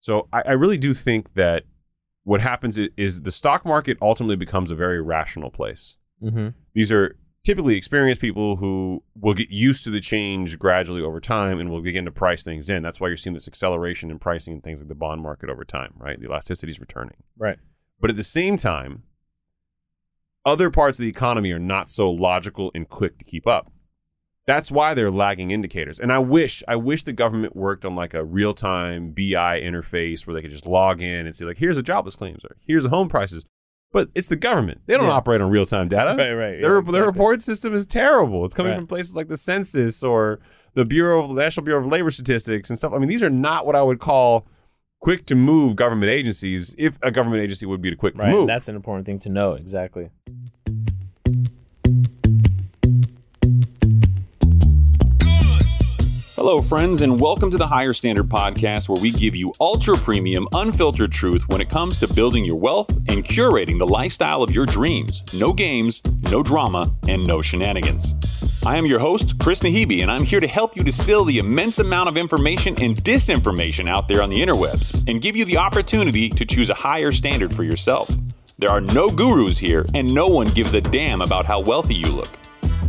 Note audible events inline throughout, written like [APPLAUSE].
So I, I really do think that what happens is, the stock market ultimately becomes a very rational place. Mm-hmm. These are typically experienced people who will get used to the change gradually over time and will begin to price things in. That's why you're seeing this acceleration in pricing and things like the bond market over time, right? The elasticity is returning. Right. But at the same time, other parts of the economy are not so logical and quick to keep up. That's why they're lagging indicators. And I wish, I wish the government worked on like a real time BI interface where they could just log in and see like, here's the jobless claims or here's the home prices. But it's the government. They don't Yeah. operate on real time data. Right, right. Their, yeah, their exactly. report system is terrible. It's coming Right. from places like the census or the Bureau of National Bureau of Labor Statistics and stuff. I mean, these are not what I would call quick to move government agencies. If a government agency would be to quick to Right. move, That's an important thing to know. Exactly. Hello, friends, and welcome to the Higher Standard Podcast, where we give you ultra premium, unfiltered truth when it comes to building your wealth and curating the lifestyle of your dreams. No games, no drama, and no shenanigans. I am your host, Chris Naghibi, and I'm here to help you distill the immense amount of information and disinformation out there on the interwebs and give you the opportunity to choose a higher standard for yourself. There are no gurus here, and no one gives a damn about how wealthy you look.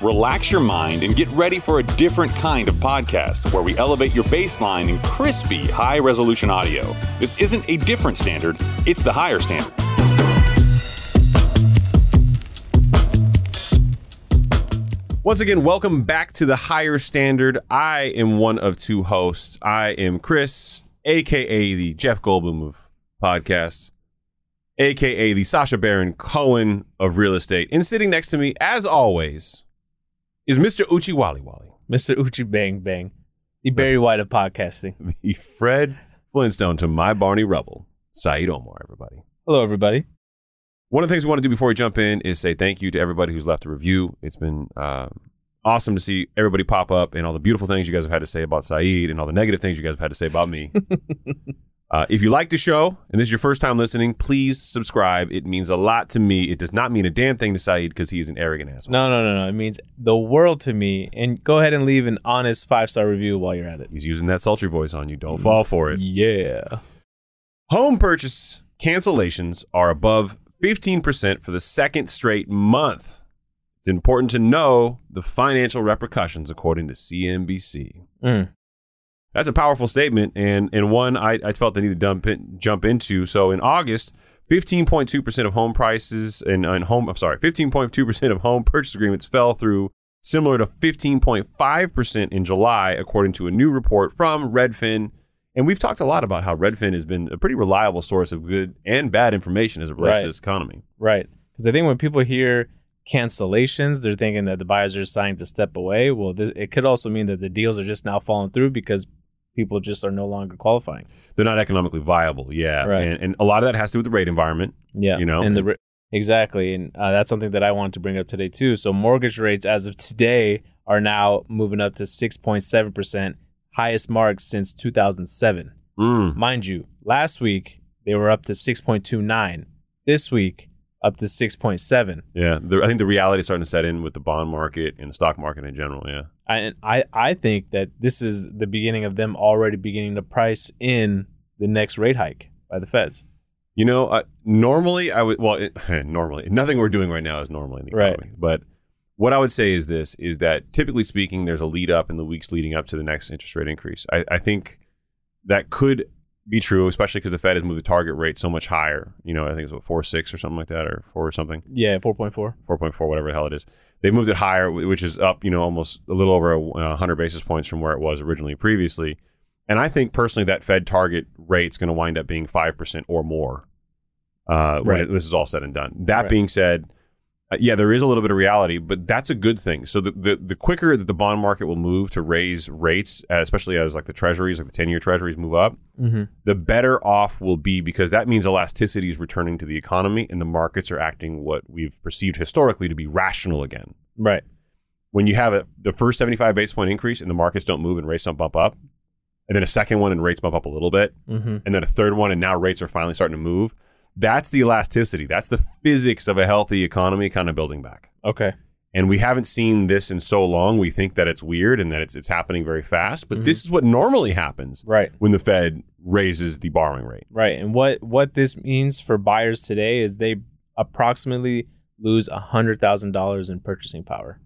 relax your mind, and get ready for a different kind of podcast where we elevate your baseline in crispy, high resolution audio. This isn't a different standard, it's the higher standard. Once again, welcome back to the higher standard. I am one of two hosts. I am Chris, aka the Jeff Goldblum of podcasts, aka the Sacha Baron Cohen of real estate. And sitting next to me, as always, is Mr. Uchi Wally Wally, Mr. Uchi Bang Bang, the Barry White of podcasting. [LAUGHS] the Fred Flintstone to my Barney Rubble, Saied Omar, everybody. Hello, everybody. One of the things we want to do before we jump in is say thank you to everybody who's left a review. It's been um, awesome to see everybody pop up and all the beautiful things you guys have had to say about Saied and all the negative things you guys have had to say about me. [LAUGHS] uh, if you like the show and this is your first time listening, please subscribe. It means a lot to me. It does not mean a damn thing to Saied because he is an arrogant asshole. No, no, no, no. It means the world to me. And go ahead and leave an honest five star review while you're at it. He's using that sultry voice on you. Don't fall for it. Yeah. Home purchase cancellations are above 15% for the second straight month. It's important to know the financial repercussions, according to CNBC. Mm. That's a powerful statement, and, and one I, I felt the need to dump in, jump into. So in August, 15.2% of home prices and, and home, I'm sorry, 15.2% of home purchase agreements fell through, similar to 15.5% in July, according to a new report from Redfin. And we've talked a lot about how Redfin has been a pretty reliable source of good and bad information as it relates Right. to this economy. Right. Because I think when people hear cancellations, they're thinking that the buyers are deciding to step away. Well, this, it could also mean that the deals are just now falling through because people just are no longer qualifying. They're not economically viable, yeah. Right. And, and a lot of that has to do with the rate environment. Yeah, You know? and the exactly, and uh, that's something that I wanted to bring up today too. So mortgage rates as of today are now moving up to six point seven percent, highest mark since two thousand seven. Mm. Mind you, last week they were up to six point two nine. This week up to six point seven. Yeah, the, I think the reality is starting to set in with the bond market and the stock market in general. Yeah, I, I I think that this is the beginning of them already beginning to price in the next rate hike by the feds. you know, uh, normally I would. Well, it, [LAUGHS] normally nothing we're doing right now is normally in the Right. economy. But what I would say is this: is that typically speaking, there's a lead up in the weeks leading up to the next interest rate increase. I, I think that could be true, especially because the Fed has moved the target rate so much higher. You know, I think it's what four six or something like that, or four or something. Yeah, four point four. 4.4, whatever the hell it is. They moved it higher, which is up, you know, almost a little over a, 100 basis points from where it was originally previously. And I think personally that Fed target rate's going to wind up being 5% or more uh, when it, this is all said and done. That Right. being said, Uh, yeah, there is a little bit of reality, but that's a good thing. So the, the, the quicker that the bond market will move to raise rates, uh, especially as like the treasuries, like the ten year treasuries move up, Mm-hmm. the better off we'll be because that means elasticity is returning to the economy and the markets are acting what we've perceived historically to be rational again. Right. When you have a, the first 75 basis point increase and the markets don't move and rates don't bump up, and then a second one and rates bump up a little bit, Mm-hmm. and then a third one and now rates are finally starting to move, that's the elasticity. That's the physics of a healthy economy kind of building back. Okay. And we haven't seen this in so long. We think that it's weird and that it's it's happening very fast, but Mhm. this is what normally happens Right. when the Fed raises the borrowing rate. Right. And what what this means for buyers today is they approximately lose a hundred thousand dollars in purchasing power.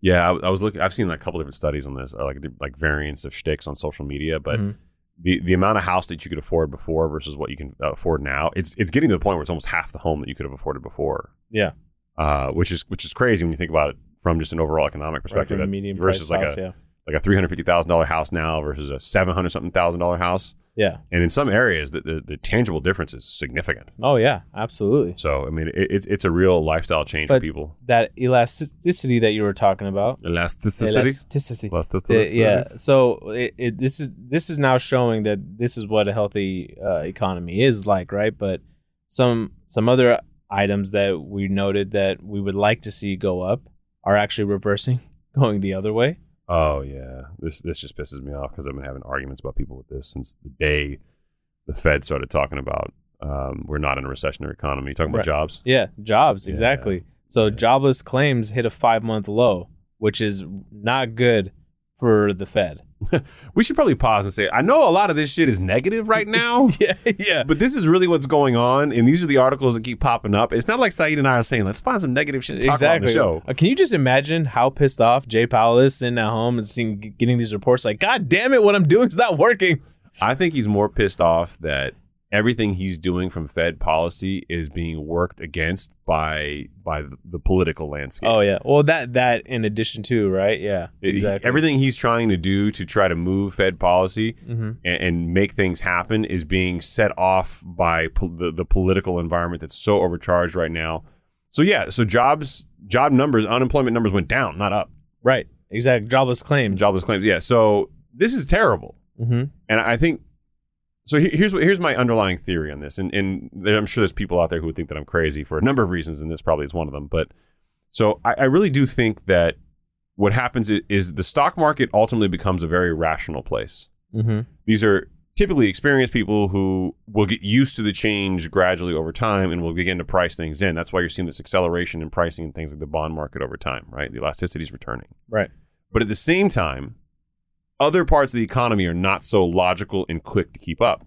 Yeah, I, I was looking. I've seen like a couple different studies on this, or like like variants of shticks on social media. But Mhm. The the amount of house that you could afford before versus what you can uh, afford now, it's it's getting to the point where it's almost half the home that you could have afforded before. Yeah. uh, which is which is crazy when you think about it from just an overall economic perspective. a medium versus like house, a yeah. like a three hundred fifty thousand dollar house now versus a seven hundred something thousand dollar house. Yeah. And in some areas, the, the, the tangible difference is significant. Oh yeah, absolutely. So I mean, it, it's it's a real lifestyle change But- for people. That elasticity that you were talking about. Elasticity. Elasticity. Elasticity. The- yeah. So it, it, this is this is now showing that this is what a healthy uh, economy is like, right? But some some other items that we noted that we would like to see go up are actually reversing, [LAUGHS] going the other way. Oh yeah, this this just pisses me off because I've been having arguments about people with this since the day the Fed started talking about um, we're not in a recessionary economy. Talking about Right. jobs. Yeah, jobs Yeah. exactly. So jobless claims hit a five month low, which is not good for the Fed. [LAUGHS] We should probably pause and say I know a lot of this shit is negative right [LAUGHS] now. yeah, yeah. But this is really what's going on, and these are the articles that keep popping up. It's not like Saied and I are saying, let's find some negative shit to talk about on the exactly. show. Uh, Can you just imagine how pissed off Jay Powell is sitting at home and seeing getting these reports like, God damn it, what I'm doing is not working. I think he's more pissed off that everything he's doing from Fed policy is being worked against by by the, political landscape. Oh yeah. Well, that that in addition to right, yeah, exactly. Everything he's trying to do to try to move Fed policy hmm and, and make things happen is being set off by pol- the, the political environment that's so overcharged right now. So yeah, so jobs job numbers, unemployment numbers went down, not up. Right. Exactly. Jobless claims. Jobless claims, yeah. So this is terrible. hmm And I think so. Here's what here's my underlying theory on this, and and I'm sure there's people out there who would think that I'm crazy for a number of reasons, and this probably is one of them. But so I, I really do think that what happens is, is the stock market ultimately becomes a very rational place. hmm These are typically experienced people who will get used to the change gradually over time and will begin to price things in. That's why you're seeing this acceleration in pricing in things like the bond market over time, right? The elasticity is returning. Right. But at the same time, other parts of the economy are not so logical and quick to keep up.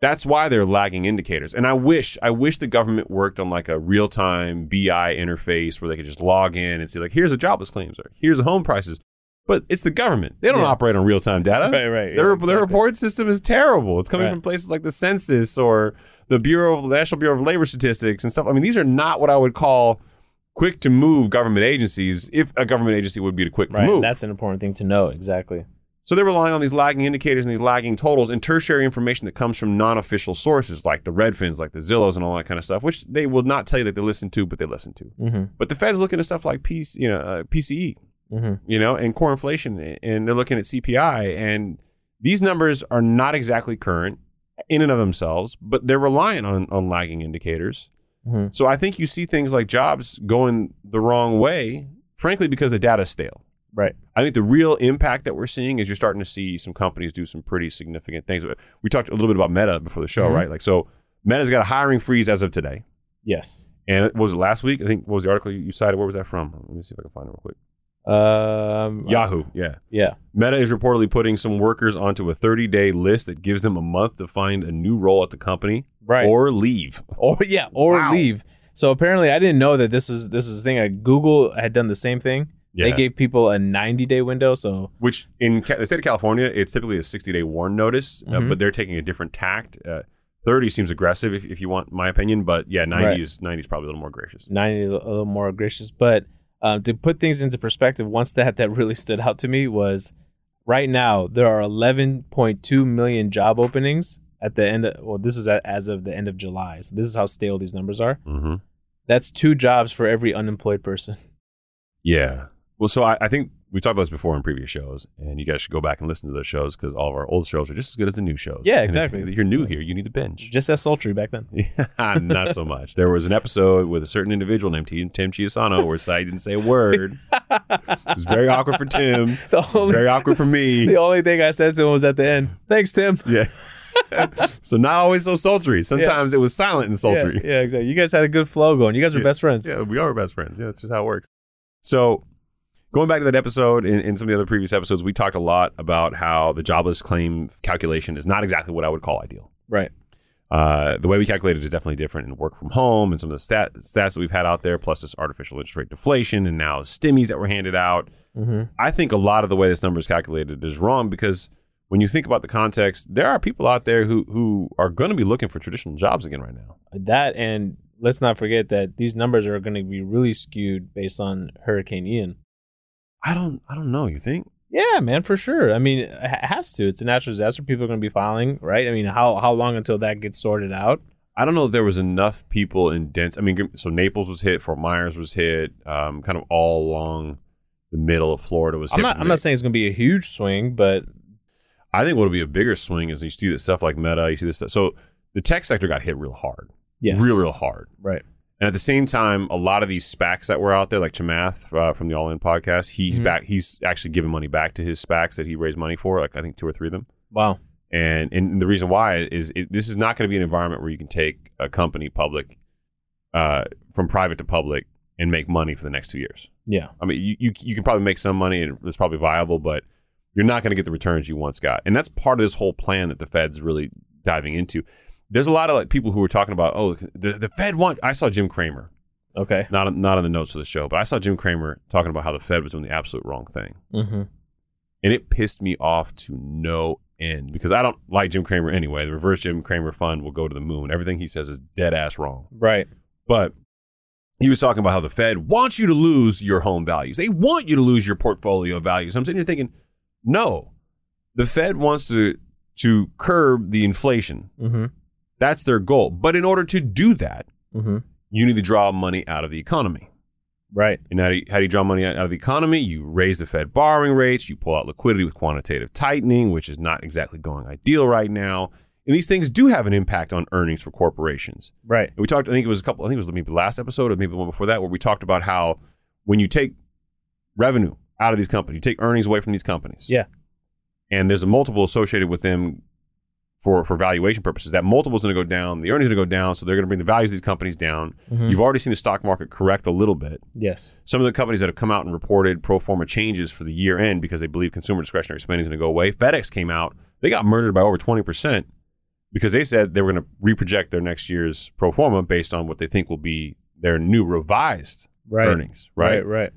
That's why they're lagging indicators. And I wish, I wish the government worked on like a real time BI interface where they could just log in and see like, here's the jobless claims or here's the home prices. But it's the government. They don't Yeah. operate on real time data. Right. Right. Their, yeah, their report system is terrible. It's coming Right. from places like the census or the Bureau of the National Bureau of Labor Statistics and stuff. I mean, these are not what I would call quick to move government agencies if a government agency would be to quick Right. move. That's an important thing to know. Exactly. So they're relying on these lagging indicators and these lagging totals and tertiary information that comes from non-official sources like the Redfins, like the Zillows, and all that kind of stuff, which they will not tell you that they listen to, but they listen to. hmm But the Fed's looking at stuff like PC, you know, uh, PCE, hmm you know, and core inflation, and they're looking at CPI, and these numbers are not exactly current in and of themselves, but they're reliant on on lagging indicators. hmm So I think you see things like jobs going the wrong way, frankly, because the data is stale. Right. I think the real impact that we're seeing is you're starting to see some companies do some pretty significant things. We talked a little bit about Meta before the show, Mhm. right? Like, so Meta's got a hiring freeze as of today. Yes. And it was it last week? I think what was the article you cited? Where was that from? Let me see if I can find it real quick. Um. Yahoo, yeah. Yeah. Meta is reportedly putting some workers onto a 30 day list that gives them a month to find a new role at the company Right. or leave. or yeah, or Wow. leave. So apparently, I didn't know that this was this was a thing. Google had done the same thing. They gave people a 90 day window. So Which in Ca- the state of California, it's typically a 60 day warn notice, uh, Mhm. but they're taking a different tact. Uh, 30 seems aggressive if, if you want my opinion, but yeah, 90 Right. is 90 is probably a little more gracious. 90 is a little more gracious. But um, to put things into perspective, one stat that really stood out to me was right now there are 11.2 million job openings at the end. Of, well, this was at, as of the end of July. So this is how stale these numbers are. Mm-hmm. That's two jobs for every unemployed person. Yeah. Well, so I, I think we talked about this before in previous shows, and you guys should go back and listen to those shows because all of our old shows are just as good as the new shows. Yeah, And if exactly. you're new here, you need to binge. Just as sultry back then. Yeah, [LAUGHS] not so much. There was an episode with a certain individual named Tim, Tim Chiasano where Sai didn't say a word. It was very awkward for Tim. [LAUGHS] It was only, very awkward for me. [LAUGHS] the only thing I said to him was at the end, thanks, Tim. Yeah. so not always so sultry. Sometimes it was silent and sultry. Yeah, yeah, exactly. You guys had a good flow going. You guys were Yeah. best friends. Yeah, we are best friends. Yeah, that's just how it works. So, going back to that episode and, and some of the other previous episodes, we talked a lot about how the jobless claim calculation is not exactly what I would call ideal. Right. Uh, the way we calculate it is definitely different in work from home and some of the stat, stats that we've had out there, plus this artificial interest rate deflation and now stimmies that were handed out. Mm-hmm. I think a lot of the way this number is calculated is wrong because when you think about the context, there are people out there who who are going to be looking for traditional jobs again right now. That and let's not forget that these numbers are going to be really skewed based on Hurricane Ian. I don't I don't know. You think? Yeah, man, for sure. I mean, it has to. It's a natural disaster. People are going to be filing, right? I mean, how how long until that gets sorted out? I don't know if there was enough people in dense. I mean, so Naples was hit, Fort Myers was hit, um, kind of all along the middle of Florida was hit. I'm not. I'm not saying it's going to be a huge swing, but I think what'll be a bigger swing is when you see this stuff like Meta, you see this stuff. So the tech sector got hit real hard, yes, real, real hard. right. And at the same time, a lot of these SPACs that were out there, like Chamath uh, from the All In podcast, he's Mhm. back. He's actually giving money back to his SPACs that he raised money for, like I think two or three of them. Wow. And and the reason why is it, this is not going to be an environment where you can take a company public uh, from private to public and make money for the next two years. Yeah. I mean, you, you you can probably make some money and it's probably viable, but you're not going to get the returns you once got. And that's part of this whole plan that the Fed's really diving into. There's a lot of like people who were talking about, oh, the, the Fed want. I saw Jim Cramer, Okay. not not on the notes of the show, but I saw Jim Cramer talking about how the Fed was doing the absolute wrong thing, Mm-hmm. and it pissed me off to no end because I don't like Jim Cramer anyway. The reverse Jim Cramer fund will go to the moon. Everything he says is dead ass wrong. Right. But he was talking about how the Fed wants you to lose your home values. They want you to lose your portfolio values. I'm sitting here thinking, no, the Fed wants to to curb the inflation. Mm-hmm. That's their goal. But in order to do that, Mm-hmm. you need to draw money out of the economy. Right. And how do you, how do you draw money out of the economy? You raise the Fed borrowing rates. You pull out liquidity with quantitative tightening, which is not exactly going ideal right now. And these things do have an impact on earnings for corporations. Right. And we talked, I think it was a couple, I think it was maybe the last episode or maybe the one before that, where we talked about how when you take revenue out of these companies, you take earnings away from these companies. Yeah. And there's a multiple associated with them for, for valuation purposes. That multiple is going to go down, the earnings are going to go down, so they're going to bring the values of these companies down. Mhm. You've already seen the stock market correct a little bit. Yes. Some of the companies that have come out and reported pro forma changes for the year end because they believe consumer discretionary spending is going to go away. FedEx came out, they got murdered by over 20% because they said they were going to reproject their next year's pro forma based on what they think will be their new revised Right. earnings, right? Right. Right.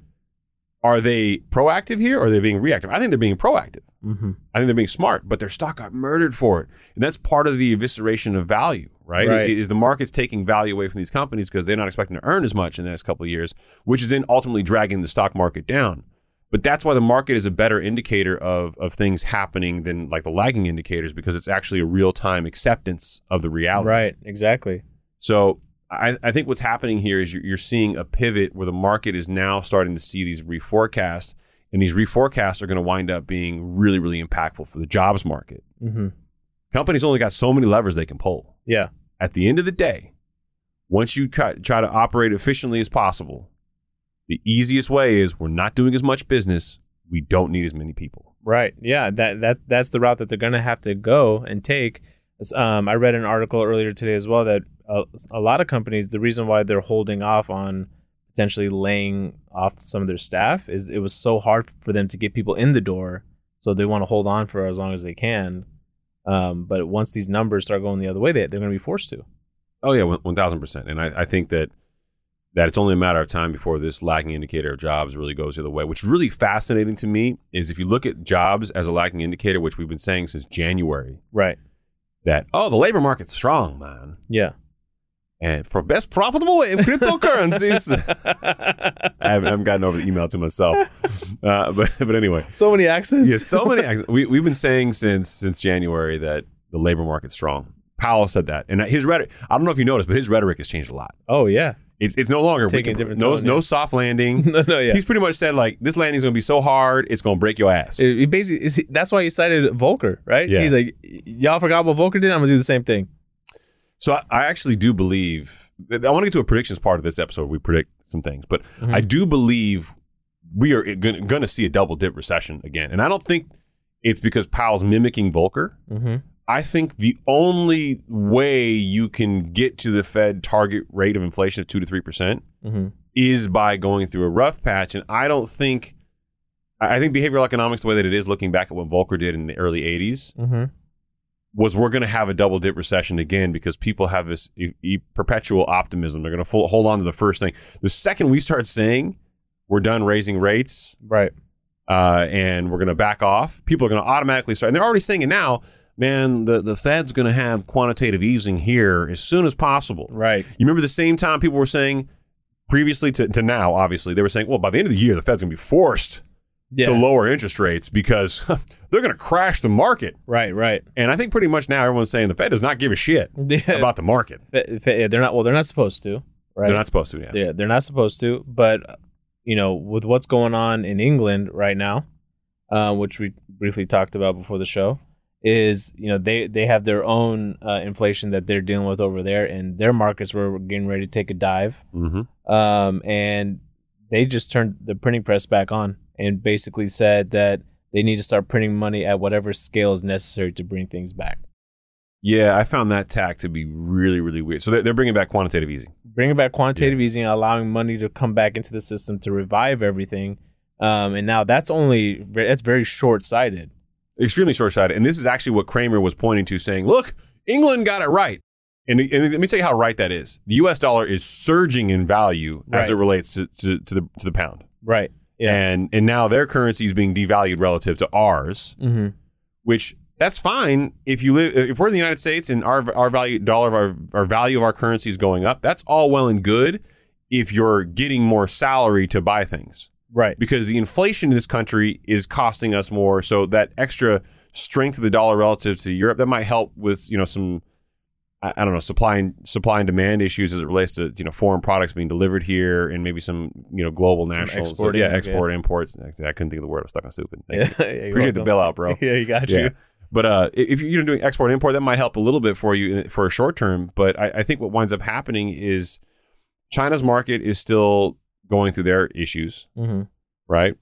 Are they proactive here or are they being reactive? I think they're being proactive. Mm-hmm. I think they're being smart, but their stock got murdered for it. And that's part of the evisceration of value, right? Right. Is the market's taking value away from these companies because they're not expecting to earn as much in the next couple of years, which is then ultimately dragging the stock market down. But that's why the market is a better indicator of, of things happening than like the lagging indicators because it's actually a real time acceptance of the reality. Right. Exactly. So I, I think what's happening here is you're, you're seeing a pivot where the market is now starting to see these reforecasts, and these reforecasts are going to wind up being really, really impactful for the jobs market. Mm-hmm. Companies only got so many levers they can pull. Yeah. At the end of the day, once you try, try to operate efficiently as possible, the easiest way is we're not doing as much business. We don't need as many people. Right. Yeah. That that that's the route that they're gonna have to go and take. Um, I read an article earlier today as well that a, a lot of companies, the reason why they're holding off on potentially laying off some of their staff is it was so hard for them to get people in the door, so they want to hold on for as long as they can. Um, but once these numbers start going the other way, they, they're going to be forced to. Oh yeah, one thousand percent. And I, I think that that it's only a matter of time before this lagging indicator of jobs really goes the other way. Which is really fascinating to me is if you look at jobs as a lagging indicator, which we've been saying since January, Right. that oh the labor market's strong, man, Yeah. And for best profitable way of cryptocurrencies. [LAUGHS] I haven't, I haven't gotten over the email to myself, [LAUGHS] uh, but but anyway, so many accents. yeah, so many. ac- We we've been saying since since January that the labor market's strong. Powell said that, and his rhetoric. I don't know if you noticed, but his rhetoric has changed a lot. Oh yeah. It's it's no longer Taking can- a different no tone, no yeah. soft landing. [LAUGHS] no, no, yeah. He's pretty much said like this landing's gonna be so hard it's gonna break your ass. It- it basically, is- that's why he cited Volcker, right? Yeah. He's like, y'all forgot what Volcker did. I'm gonna do the same thing. So I, I actually do believe. I want to get to a predictions part of this episode. We predict some things, but Mhm. I do believe we are going to see a double dip recession again. And I don't think it's because Powell's mimicking Volcker. Mm-hmm. I think the only way you can get to the Fed target rate of inflation of two to three percent Mm-hmm. is by going through a rough patch. And I don't think. I I think behavioral economics, the way that it is, looking back at what Volcker did in the early '80s, Mm-hmm. Was we're going to have a double dip recession again because people have this e- e- perpetual optimism. They're going to full, hold on to the first thing. The second we start saying we're done raising rates Right. uh, and we're going to back off, people are going to automatically start. And they're already saying it now. Man, the, the Fed's going to have quantitative easing here as soon as possible. Right. You remember the same time people were saying previously to, to now, obviously, they were saying, well, by the end of the year, the Fed's going to be forced Yeah. to lower interest rates because [LAUGHS] they're going to crash the market. right. Right. And I think pretty much now everyone's saying the Fed does not give a shit [LAUGHS] about the market. Fe- fe- yeah, they're not. Well, they're not supposed to. Right. They're not supposed to. Yeah. Yeah, they're not supposed to. But you know, with what's going on in England right now, uh, which we briefly talked about before the show, is you know they they have their own uh, inflation that they're dealing with over there, and their markets were getting ready to take a dive. Mm-hmm. Um, and they just turned the printing press back on and basically said that they need to start printing money at whatever scale is necessary to bring things back. Yeah, I found that tack to be really, really weird. So they're, bringing back quantitative easing. bringing back quantitative easing, allowing money to come back into the system to revive everything. Um, and now that's only that's very short sighted. Extremely short sighted. And this is actually what Cramer was pointing to, saying, look, England got it right. And, and let me tell you how right that is. The U.S. dollar is surging in value as it relates to, to, to, the, to the pound. Right. Yeah. And, and now their currency is being devalued relative to ours, mm-hmm. which that's fine if you live if we're in the United States and our our value dollar of our, our value of our currency is going up. That's all well and good if you're getting more salary to buy things. Right. because the inflation in this country is costing us more. So that extra strength of the dollar relative to Europe that might help with you know some I, I don't know supply and supply and demand issues as it relates to you know foreign products being delivered here and maybe some you know global national exporting, yeah yeah. export imports. I couldn't think of the word. I was stuck on stupid. Yeah. Yeah, [LAUGHS] Appreciate the welcome. bailout, bro. [LAUGHS] yeah, you got Yeah. you. But uh, if you're doing export import, that might help a little bit for you for a short term. But I, I think what winds up happening is China's market is still going through their issues, Mm-hmm. right?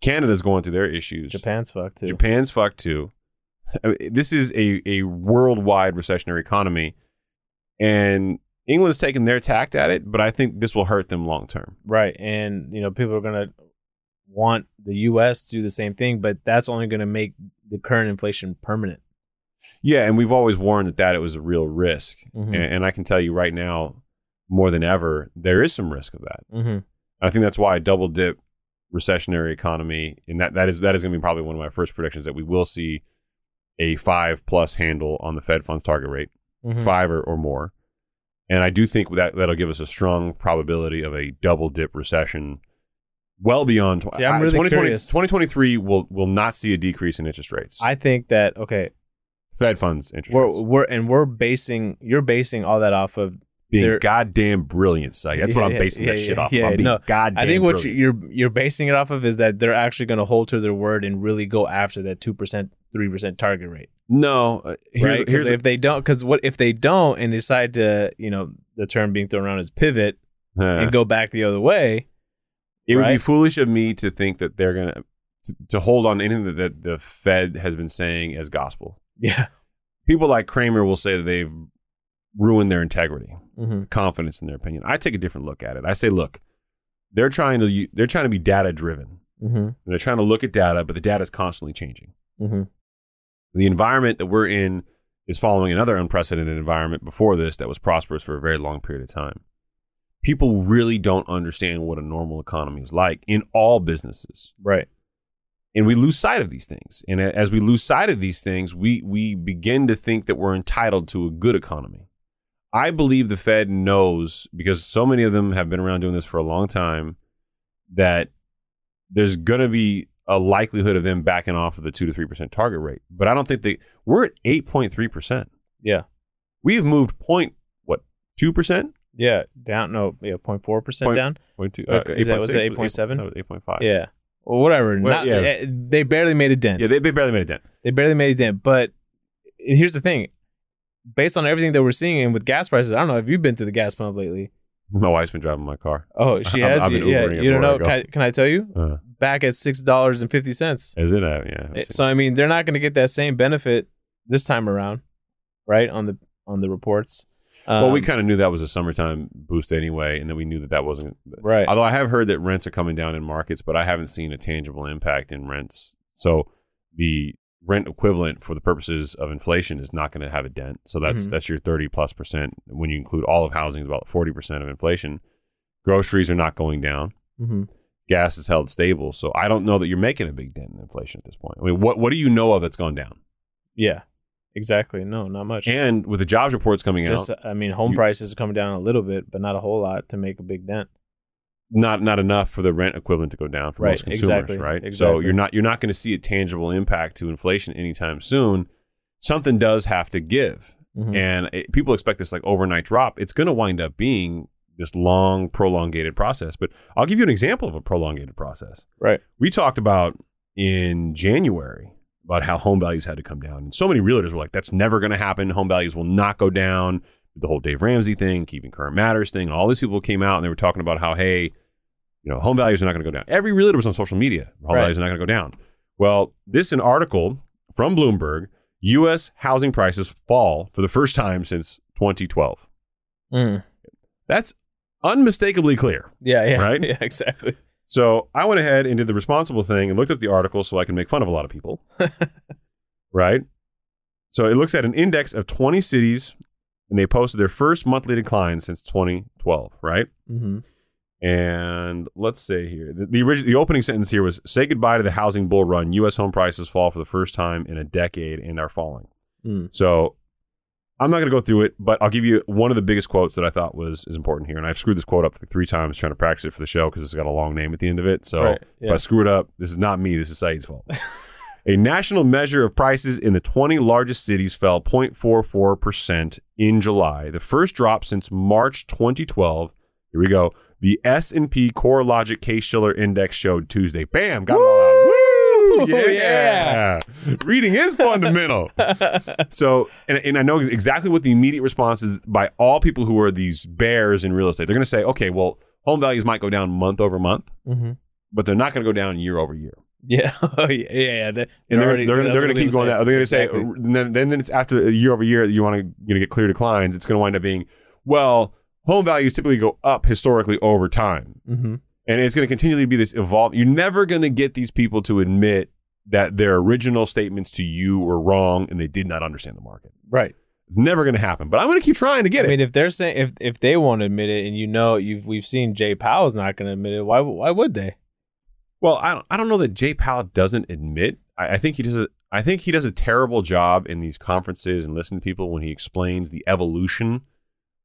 Canada's going through their issues. Japan's fucked too. Japan's fucked too. I This is a, a worldwide recessionary economy, and England's taking their tact at it. But I think this will hurt them long term. Right. And you know, people are gonna want the U.S. to do the same thing, but that's only gonna make the current inflation permanent. Yeah, and we've always warned that that it was a real risk, Mhm. and, and I can tell you right now, more than ever, there is some risk of that. Mm-hmm. I think that's why a double dip recessionary economy, and that, that is that is going to be probably one of my first predictions that we will see a five plus handle on the Fed funds target rate, Mhm. five or, or more. And I do think that that'll give us a strong probability of a double dip recession well beyond tw- See, I'm really 2020 curious. 2023 will will not see a decrease in interest rates. I think that okay, Fed funds interest we're rates we're and we're basing you're basing all that off of being they're- goddamn brilliant. That's what I'm [LAUGHS] yeah, basing that yeah, shit off yeah, of. I'm being no. goddamn I think what brilliant. you're you're basing it off of is that they're actually going to hold to their word and really go after that two percent, three percent target rate, no, uh, here's, right? Because if they don't, because what if they don't and decide to, you know, the term being thrown around is pivot uh, and go back the other way, It would be foolish of me to think that they're gonna to, to hold on to anything that, that the Fed has been saying as gospel. yeah, People like Cramer will say that they've ruined their integrity, mm-hmm. confidence in their opinion. I take a different look at it. I say, look, they're trying to they're trying to be data driven. Mm-hmm. They're trying to look at data, but the data is constantly changing. Mm-hmm. The environment that we're in is following another unprecedented environment before this that was prosperous for a very long period of time. People really don't understand what a normal economy is like in all businesses. right, and we lose sight of these things. And as we lose sight of these things, we we begin to think that we're entitled to a good economy. I believe the Fed knows because so many of them have been around doing this for a long time that there's going to be a likelihood of them backing off of the 2 to 3% target rate. But I don't think they we're at 8.3%. yeah, We have moved point what 2%? Yeah, down. No, yeah, 0.4 percent down. Point two, Uh, is that- was 8.6, it 8.7? That was eight point five. Yeah. Well, whatever. Well, Not, yeah. eh, They barely made a dent. yeah. They, they barely made a dent. They barely made a dent. But here's the thing: based on everything that we're seeing, and with gas prices, I don't know if you've been to the gas pump lately. My wife's been driving my car. Oh, [LAUGHS] she has. I've been yeah, you don't know. Can I, can I tell you? Uh, Back at six dollars and fifty cents. is it? Uh, yeah. I've So I mean, they're not going to get that same benefit this time around, right? On the on the reports. well, we Um, kind of knew that was a summertime boost anyway, and then we knew that that wasn't. right. Although I have heard that rents are coming down in markets, but I haven't seen a tangible impact in rents. So the rent equivalent for the purposes of inflation is not going to have a dent. So that's Mhm. that's your thirty plus percent. When you include all of housing, is about forty percent of inflation. Groceries are not going down. hmm Gas is held stable. So I don't know that you're making a big dent in inflation at this point. I mean, what what do you know of that's gone down? Yeah. Exactly. No, not much. And with the jobs reports coming Just, out, I mean, home you- prices are coming down a little bit, but not a whole lot to make a big dent. not not enough for the rent equivalent to go down for Right, most consumers, exactly, right? So you're not you're not going to see a tangible impact to inflation anytime soon. Something does have to give, Mhm. and it, people expect this like overnight drop. It's going to wind up being this long, prolongated process. But I'll give you an example of a prolongated process. Right. We talked about in January about how home values had to come down, and so many realtors were like, "That's never going to happen. Home values will not go down." The whole Dave Ramsey thing, keeping current matters thing, all these people came out and they were talking about how, hey, you know, home values are not going to go down. Every realtor was on social media. Home Right. values are not going to go down. Well, this is an article from Bloomberg. U.S. housing prices fall for the first time since 2012. Mm. That's unmistakably clear. Yeah. Yeah. Right? [LAUGHS] Yeah. Exactly. So I went ahead and did the responsible thing and looked at the article so I can make fun of a lot of people. [LAUGHS] right? So it looks at an index of 20 cities and they posted their first monthly decline since 2012, right? Mm-hmm. And let's say here, the the, origi- the opening sentence here was "Say goodbye to the housing bull run. U.S. home prices fall for the first time in a decade and are falling." Mm. So I'm not going to go through it, but I'll give you one of the biggest quotes that I thought was is important here, and I've screwed this quote up three times trying to practice it for the show because it's got a long name at the end of it. So Right, if. I screw it up, this is not me. This is Saied's fault. [LAUGHS] A national measure of prices in the 20 largest cities fell 0.44% in July, the first drop since March 2012. Here we go. The S&P CoreLogic Case-Shiller Index showed Tuesday. Bam, got it all out. Woo! Woo! Yeah. Reading is fundamental. [LAUGHS] so, and, and I know exactly what the immediate response is by all people who are these bears in real estate. They're going to say, okay, well, home values might go down month over month, hmm but they're not going to go down year over year. Yeah. [LAUGHS] Oh, yeah. Yeah. yeah. They- and they're, already- they're, they're gonna keep going say. that. They're gonna say, Exactly. and then, then it's after year over year that you want to you know, get clear declines. It's gonna wind up being well, home values typically go up historically over time, Mhm. And it's gonna continually be this evolve. You're never gonna get these people to admit that their original statements to you were wrong and they did not understand the market. Right. It's never gonna happen. But I'm gonna keep trying to get I it. I mean, if they're saying if if they won't admit it, and you know you've we've seen Jay Powell's not going to admit it, why why would they? Well, I don't, I don't know that Jay Powell doesn't admit. I, I think he does. A, I think he does a terrible job in these conferences and listening to people when he explains the evolution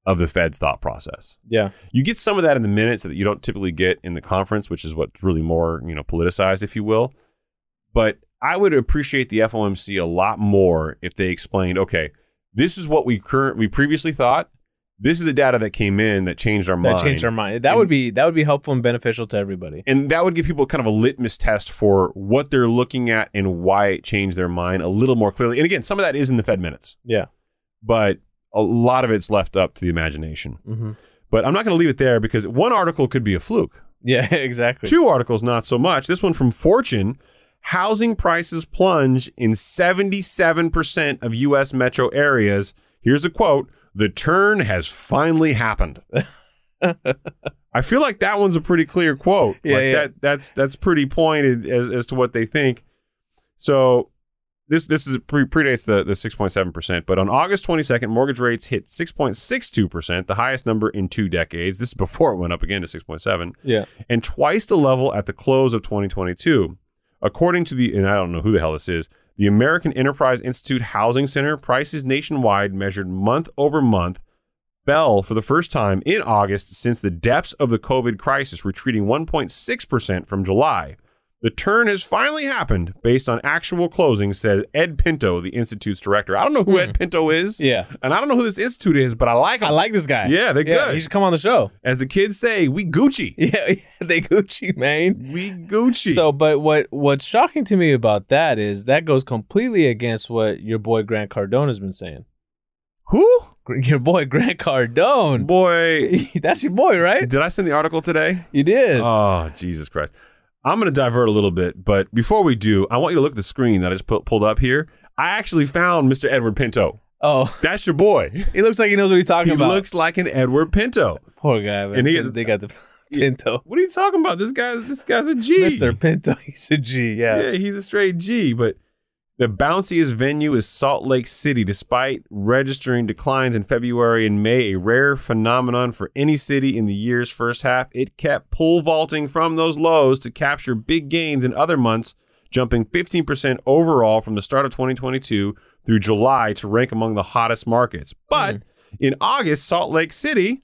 of the Fed's thought process. Yeah. You get some of that in the minutes that you don't typically get in the conference, which is what's really more you know politicized, if you will. But I would appreciate the FOMC a lot more if they explained, okay, this is what we current we previously thought. This is the data that came in that changed our That mind. changed our mind. That And- would be that would be helpful and beneficial to everybody. and that would give people kind of a litmus test for what they're looking at and why it changed their mind a little more clearly. And again, some of that is in the Fed minutes, Yeah. but a lot of it's left up to the imagination. hmm But I'm not going to leave it there because one article could be a fluke. Yeah. [LAUGHS] Exactly. Two articles, not so much. This one from Fortune housing prices plunge in 77% of U.S. metro areas. Here's a quote The turn has finally happened. [LAUGHS] I feel like that one's a pretty clear quote. Yeah, like yeah. That, that's that's pretty pointed as, as to what they think. So this this is pre- predates the the 6.7 percent, but on August 22nd, mortgage rates hit 6.62 percent, the highest number in two decades. This is [LAUGHS] before it went up again to 6.7 Yeah. and twice the level at the close of 2022. According to the, and I don't know who the hell this is, the American Enterprise Institute Housing Center, prices nationwide measured month over month fell for the first time in August since the depths of the COVID crisis, retreating 1.6% from July. The turn has finally happened based on actual closing, said Ed Pinto, the Institute's director. I don't know who Ed Pinto is. Hmm. Yeah. And I don't know who this institute is, but I like him. I like this guy. Yeah, they're good. He should come on the show. As the kids say, we Gucci. [LAUGHS] Yeah, they Gucci, man. We Gucci. So, but what what's shocking to me about that is that goes completely against what your boy Grant Cardone has been saying. who? Gr- Your boy Grant Cardone. Boy, [LAUGHS] That's your boy, right? did I send the article today? You did. Oh, Jesus Christ. I'm going to divert a little bit, but before we do, I want you to look at the screen that I just pu- pulled up here. I actually found Mr. Edward Pinto. oh, That's your boy. he looks like he knows what he's talking He about. He looks like an Edward Pinto. Poor guy, man. And he- they got the [LAUGHS] Pinto. What are you talking about? This guy's this guy's a G. Mr. Pinto, [LAUGHS] he's a G. Yeah. Yeah, he's a straight G. But the bounciest venue is Salt Lake City, despite registering declines in February and May, a rare phenomenon for any city in the year's first half. It kept pole vaulting from those lows to capture big gains in other months, jumping 15% overall from the start of 2022 through July to rank among the hottest markets. But hmm. in August, Salt Lake City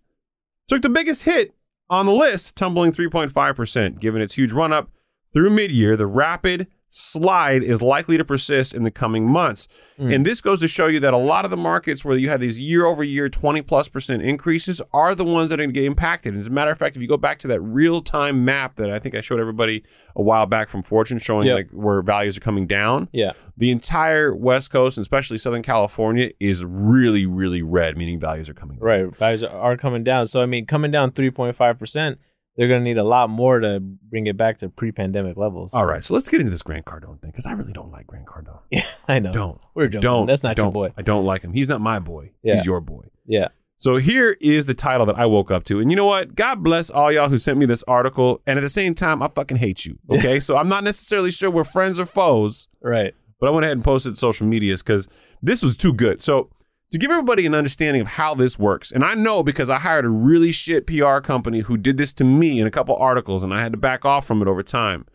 took the biggest hit on the list, tumbling 3.5%. Given its huge run up through mid year, the rapid slide is likely to persist in the coming months. Mm. And this goes to show you that a lot of the markets where you have these year over year 20 plus percent increases are the ones that are going to get impacted. And as a matter of fact, if you go back to that real time map that I think I showed everybody a while back from Fortune showing Yep. like where values are coming down, Yeah. the entire West Coast and especially Southern California is really, really red, meaning values are coming down. Right. Values are coming down. So, I mean, coming down 3.5%, they're going to need a lot more to bring it back to pre pandemic levels. All right, so let's get into this Grant Cardone thing because I really don't like Grant Cardone. Yeah, [LAUGHS] I know. Don't. We're joking. Don't. That's not don't. your boy. I don't like him. He's not my boy. Yeah. He's your boy. Yeah. So here is the title that I woke up to. And you know what? God bless all y'all who sent me this article. And at the same time, I fucking hate you. Okay. so I'm not necessarily sure we're friends or foes, Right. but I went ahead and posted social medias because this was too good. So to give everybody an understanding of how this works, and I know because I hired a really shit PR company who did this to me in a couple articles, and I had to back off from it over time.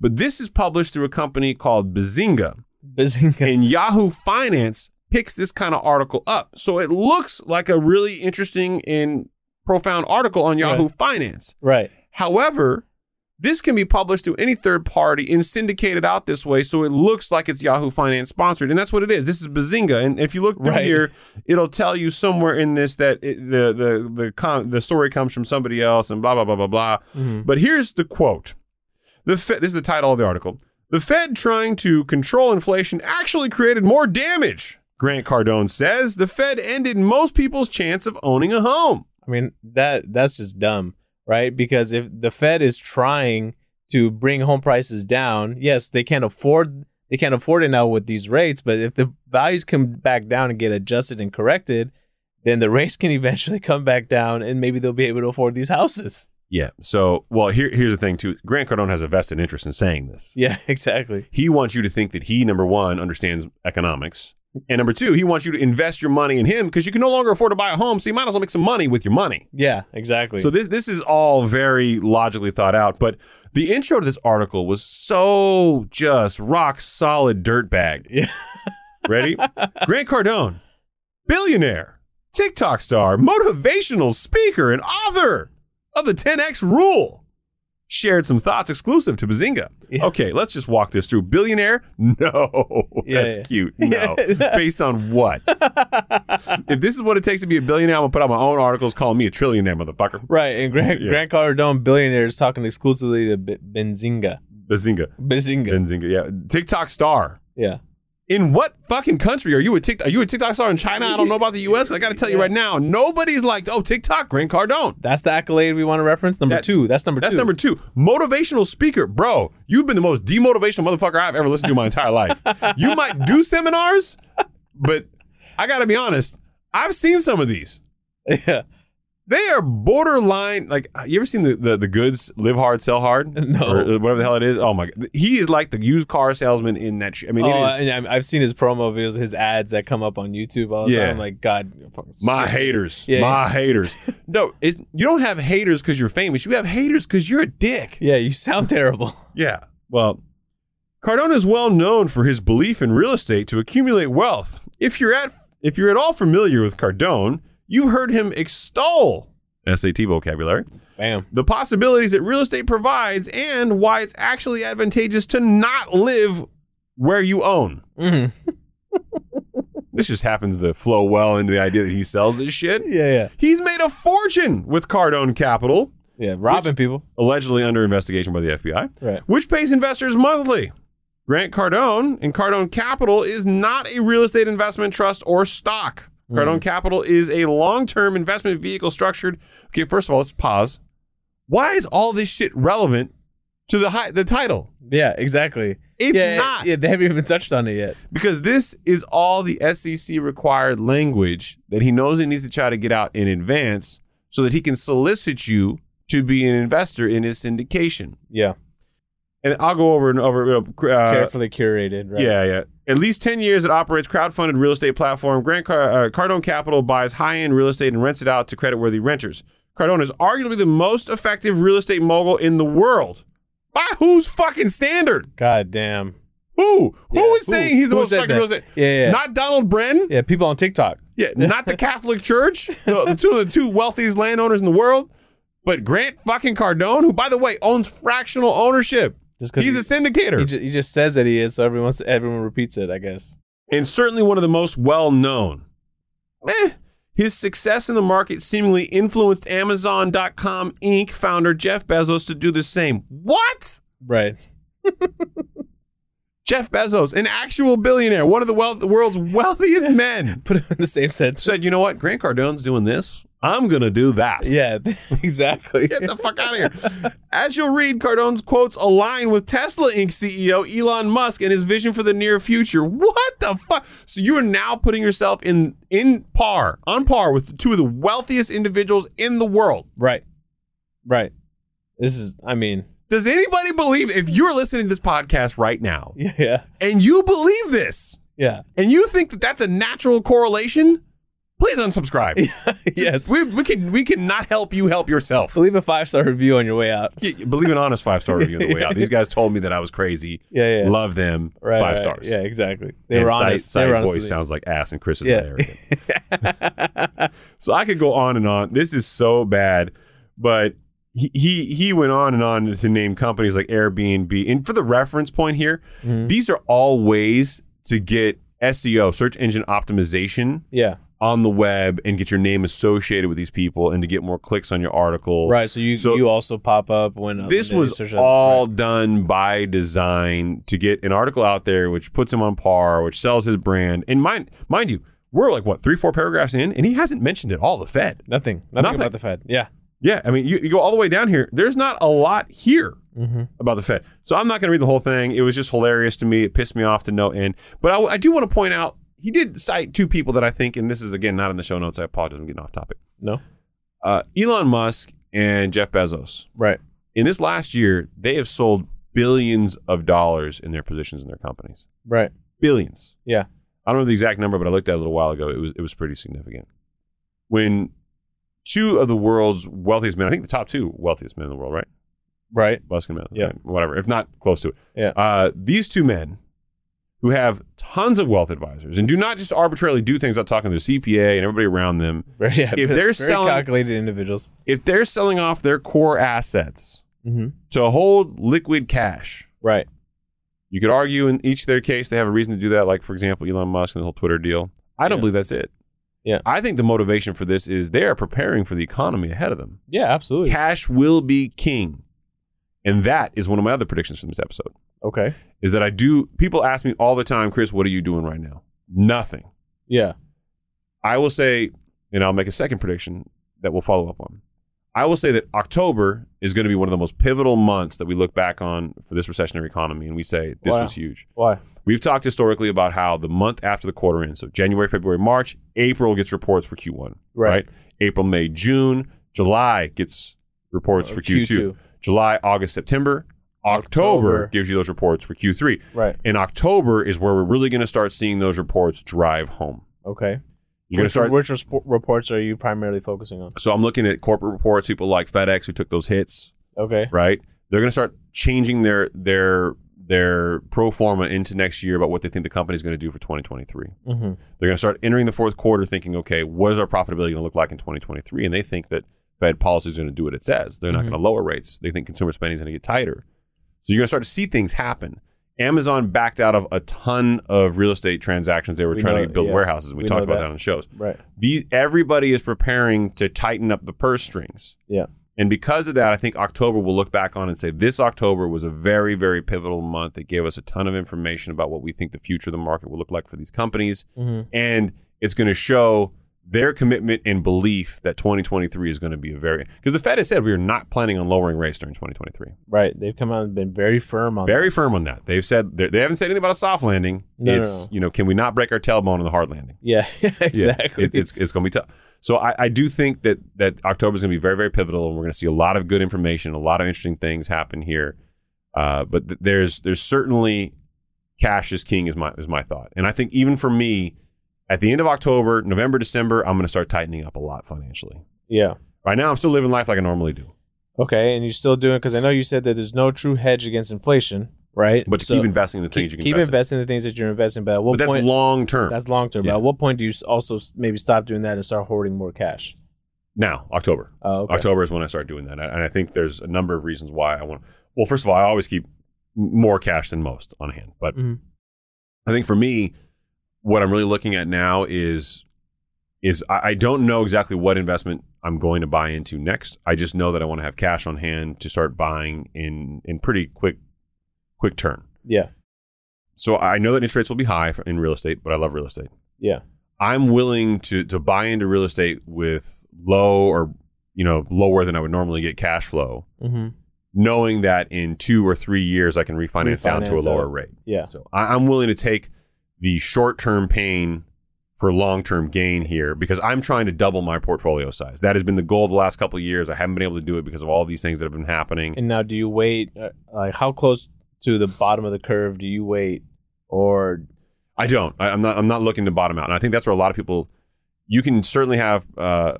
But this is published through a company called Bazinga Bazinga. and Yahoo Finance picks this kind of article up. So it looks like a really interesting and profound article on Yahoo Finance. right. However, this can be published to any third party and syndicated out this way, so it looks like it's Yahoo Finance sponsored, and that's what it is. This is Bazinga, and if you look through Right. here, it'll tell you somewhere in this that it, the the the con- the story comes from somebody else, and blah blah blah blah blah. Mhm. But here's the quote. The Fed, this is the title of the article. The Fed trying to control inflation actually created more damage. Grant Cardone says the Fed ended most people's chance of owning a home. I mean, that that's just dumb, right? Because if the Fed is trying to bring home prices down, yes, they can't afford they can't afford it now with these rates, but if the values come back down and get adjusted and corrected, then the [LAUGHS] rates can eventually come back down and maybe they'll be able to afford these houses. Yeah. So, well, here, here's the thing too. Grant Cardone has a vested interest in saying this. Yeah, [LAUGHS] exactly. He wants you to think that he, number one, understands economics, and number two, he wants you to invest your money in him because you can no longer afford to buy a home, so you might as well make some money with your money. Yeah, exactly. So this this is all very logically thought out, but the intro to this article was so just rock solid dirtbag. Yeah. [LAUGHS] Ready? [LAUGHS] Grant Cardone, billionaire, TikTok star, motivational speaker, and author of the 10x Rule, shared some thoughts exclusive to Bazinga. Yeah. Okay, let's just walk this through. Billionaire? [LAUGHS] No, Yeah, that's yeah. cute. [LAUGHS] No, based on what? if this is what it takes to be a billionaire, I'm gonna put out my own articles calling me a trillionaire, motherfucker. right, and Grant. Grant Cardone, billionaire, is talking exclusively to B- Benzinga. Bazinga. Bazinga. Benzinga, yeah. TikTok star. yeah. In what fucking country are you a TikTok? Are you a TikTok star in China? I don't know about the U.S. I got to tell you right now, nobody's like, oh, TikTok, Grant Cardone. That's the accolade we want to reference. Number That- two. That's number That's two. number two. Motivational speaker, bro. You've been the most demotivational motherfucker I've ever listened to in my entire life. [LAUGHS] You might do seminars, but I got to be honest. I've seen some of these. [LAUGHS] Yeah. They are borderline. Like, uh, you ever seen the the, the goods live hard, sell hard? [LAUGHS] No. Or uh, whatever the hell it is. Oh my god, he is like the used car salesman in that. Sh- I mean, oh, it is. and I've seen his promo videos, his ads that come up on YouTube all the Yeah. time. Like, God, fucking My haters. Yeah. My haters. [LAUGHS] No, it's, you don't have haters because you're famous. You have haters because you're a dick. Yeah, you sound terrible. [LAUGHS] Yeah. Well, Cardone is well known for his belief in real estate to accumulate wealth. If you're at if you're at all familiar with Cardone, you've heard him extol SAT vocabulary Bam. the possibilities that real estate provides, and why it's actually advantageous to not live where you own. hmm [LAUGHS] This just happens to flow well into the idea that he sells this shit. Yeah, yeah, He's made a fortune with Cardone Capital, yeah. Robbing people. allegedly under investigation by the FBI, Right. which pays investors monthly. Grant Cardone and Cardone Capital is not a real estate investment trust or stock. Cardone Capital is a long-term investment vehicle structured. Okay, first of all, let's pause. Why is all this shit relevant to the hi- the title? Yeah, exactly. It's yeah, not Yeah, they haven't even touched on it yet. because this is all the SEC required language that he knows he needs to try to get out in advance so that he can solicit you to be an investor in his syndication. Yeah, And I'll go over and over. Uh, carefully curated. Right. Yeah, yeah. At least 10 years it operates crowdfunded real estate platform. Grant Car- uh, Cardone Capital buys high-end real estate and rents it out to credit-worthy renters. Cardone is arguably the most effective real estate mogul in the world. By whose fucking standard? God damn. Who? Who Yeah, is saying he's the who most said effective real estate? Yeah, yeah. Not Donald Bren? Yeah, people on TikTok. Yeah, [LAUGHS] not the Catholic Church, no, the two of the two wealthiest landowners in the world, but Grant fucking Cardone, who by the way owns fractional ownership. Just because He's a syndicator he, ju- he just says that he is, so everyone everyone repeats it. I guess. and certainly one of the most well known. Eh, his success in the market seemingly influenced Amazon.com Inc. founder Jeff Bezos to do the same. What? Right. [LAUGHS] Jeff Bezos, an actual billionaire, one of the, wealth, the world's wealthiest [LAUGHS] men, Put it in the same sentence. said, "You know what? Grant Cardone's doing this. I'm gonna do that." Yeah, [LAUGHS] exactly. Get the fuck out of here. As you'll read, Cardone's quotes align with Tesla Inc. CEO Elon Musk and his vision for the near future. What the fuck? So you are now putting yourself in in par, on par with two of the wealthiest individuals in the world. Right. Right. This is. I mean. Does anybody believe if you're listening to this podcast right now [LAUGHS] Yeah. Yeah. and you believe this Yeah. and you think that that's a natural correlation, please unsubscribe. [LAUGHS] yes. We, we can we cannot help you help yourself. Leave a five star review on your way out. Yeah, Believe an honest five star review on the way out. These [LAUGHS] guys told me that I was crazy. Yeah. Yeah. Love them. right, five right. stars. Yeah. Exactly. They and were honest. Were honest voice sounds like ass, and Chris is Yeah. [LAUGHS] so I could go on and on. This is so bad, but he, he he went on and on to name companies like Airbnb. And for the reference point here, Mhm. these are all ways to get SEO, search engine optimization, yeah. On the web and get your name associated with these people and to get more clicks on your article. Right. So you So- you also pop up when uh, This when was all right. done by design to get an article out there, which puts him on par, which sells his brand. And mind, mind you, we're like what three, four paragraphs in, and he hasn't mentioned at all the Fed. nothing. Nothing, Nothing. about the Fed. Yeah. Yeah, I mean, you, you go all the way down here. There's not a lot here Mm-hmm. about the Fed, so I'm not going to read the whole thing. It was just hilarious to me. It pissed me off to no end. But I, I do want to point out he did cite two people that I think, and this is again not in the show notes. I apologize. I'm getting off topic. No. Uh, Elon Musk and Jeff Bezos. Right. in this last year, they have sold billions of dollars in their positions in their companies. Right. Billions. Yeah. I don't know the exact number, but I looked at it a little while ago. It was it was pretty significant. When two of the world's wealthiest men, I think the top two wealthiest men in the world, right? Right. Musk and Bezos, Yeah. okay, whatever, if not close to it. Yeah. Uh, these two men who have tons of wealth advisors and do not just arbitrarily do things without talking to their CPA and everybody around them. [LAUGHS] Very, yeah, If they're selling- calculated individuals. If they're selling off their core assets Mm-hmm. to hold liquid cash, Right. You could argue in each of their case they have a reason to do that, like for example Elon Musk and the whole Twitter deal. I don't Yeah. believe that's it. Yeah. I think the motivation for this is they are preparing for the economy ahead of them. Yeah. Absolutely. Cash will be king, and that is one of my other predictions from this episode. Okay. Is that I do? People ask me all the time, Chris, what are you doing right now? Nothing. Yeah. I will say, and I'll make a second prediction that we'll follow up on. I will say that October is going to be one of the most pivotal months that we look back on for this recessionary economy, and we say this Wow. was huge. Why? We've talked historically about how the month after the quarter ends, so January, February, March, April gets reports for Q1, Right. April, May, June, July gets reports Uh, for Q2. July, August, September, October, October. gives you those reports for Q3. Right. And October is where we're really going to start seeing those reports drive home. Okay. You're going to start. Which reports are you primarily focusing on? So I'm looking at corporate reports, people like FedEx who took those hits, Okay. right? They're going to start changing their their their pro forma into next year about what they think the company's going to do for 2023. Mm-hmm. They're going to start entering the fourth quarter thinking, okay, what is our profitability going to look like in 2023? And they think that Fed policy is going to do what it says. They're not Mhm. going to lower rates. They think consumer spending is going to get tighter. So you're going to start to see things happen. Amazon backed out of a ton of real estate transactions. They were We trying know- to build yeah. warehouses. We, We talked about that. that on the shows. Right. The, everybody is preparing to tighten up the purse strings. Yeah. And because of that, I think October will look back on and say this October was a very, very pivotal month. It gave us a ton of information about what we think the future of the market will look like for these companies. hmm And it's going to show their commitment and belief that 2023 is going to be a very because the Fed has said we are not planning on lowering rates during 2023. Right. They've come out and been very firm on Very firm on that. They've said they haven't said anything about a soft landing. No, it's no. you know can we not break our tailbone on the hard landing? Yeah, [LAUGHS] Yeah, exactly. it- it's it's going to be tough. So I, I do think that that October is going to be very very pivotal, and we're going to see a lot of good information, a lot of interesting things happen here. Uh, but th- there's there's certainly cash is king is my is my thought, and I think even for me, at the end of October, November, December, I'm going to start tightening up a lot financially. yeah. Right now, I'm still living life like I normally do, Okay, and you're still doing because I know you said that there's no true hedge against inflation, right? but to So keep investing in the things keep, you can keep invest investing in the things that you're investing. But at what But that's point? long term. that's long term. Yeah. But at what point do you also maybe stop doing that and start hoarding more cash? Now, October. Oh, okay. October is when I start doing that, and I think there's a number of reasons why I want. Well, first of all, I always keep more cash than most on hand, but Mhm. I think for me, what I'm really looking at now is is I, I don't know exactly what investment I'm going to buy into next. I just know that I want to have cash on hand to start buying in in pretty quick quick turn. Yeah, So I know that interest rates will be high for- in real estate, but I love real estate. yeah, I'm willing to to buy into real estate with low or you know lower than I would normally get cash flow, hmm knowing that in two or three years I can refinance, down to a lower out. rate. yeah, So I, I'm willing to take the short term pain for long term gain here because I'm trying to double my portfolio size. That has been the goal of the last couple of years. I haven't been able to do it because of all these things that have been happening. And now, do you wait? Uh, like, how close to the bottom of the curve do you wait, or I don't. I, I'm not. I'm not looking to bottom out. And I think that's where a lot of people. You can certainly have uh,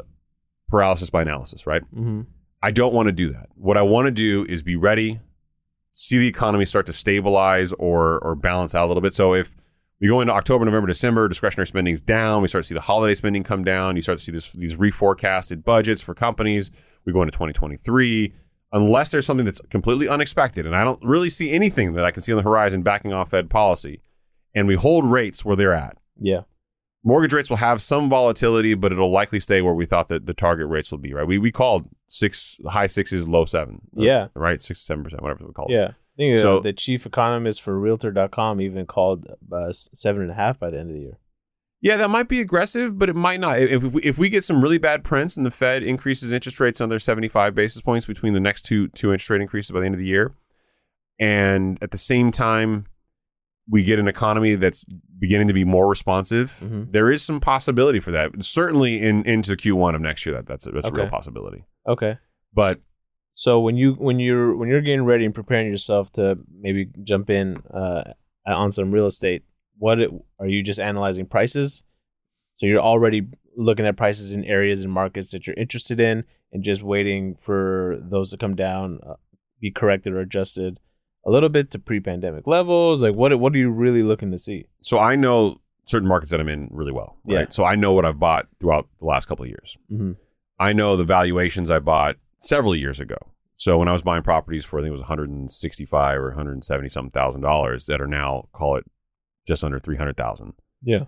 paralysis by analysis, right? Mm-hmm. I don't want to do that. What I want to do is be ready, see the economy start to stabilize or or balance out a little bit. So if we go into October, November, December, discretionary spending is down. We start to see the holiday spending come down. You start to see this, these reforecasted budgets for companies. We go into 2023. Unless there's something that's completely unexpected, and I don't really see anything that I can see on the horizon backing off Fed policy, and we hold rates where they're at, yeah, mortgage rates will have some volatility, but it'll likely stay where we thought that the target rates will be. Right? We we called six high sixes, low seven. Yeah. Right. Six seven percent, whatever we called. it. yeah? Think uh, So- the chief economist for Realtor.com even called uh, seven and a half by the end of the year. Yeah, that might be aggressive, but it might not. If if we, if we get some really bad prints and the Fed increases interest rates another seventy five basis points between the next two two interest rate increases by the end of the year, and at the same time we get an economy that's beginning to be more responsive, Mhm. there is some possibility for that. Certainly in into Q1 of next year, that that's a, that's a real possibility. Okay. But So when you when you're when you're getting ready and preparing yourself to maybe jump in uh, on some real estate, what it, are you just analyzing prices? So you're already looking at prices in areas and markets that you're interested in, and just waiting for those to come down, uh, be corrected or adjusted a little bit to pre-pandemic levels. Like what what are you really looking to see? so I know certain markets that I'm in really well. Right. Yeah. So I know what I've bought throughout the last couple of years. Mm-hmm. I know the valuations I bought several years ago. So when I was buying properties for I think it was 165 or 170 something thousand dollars that are now call it just under 300,000. Yeah.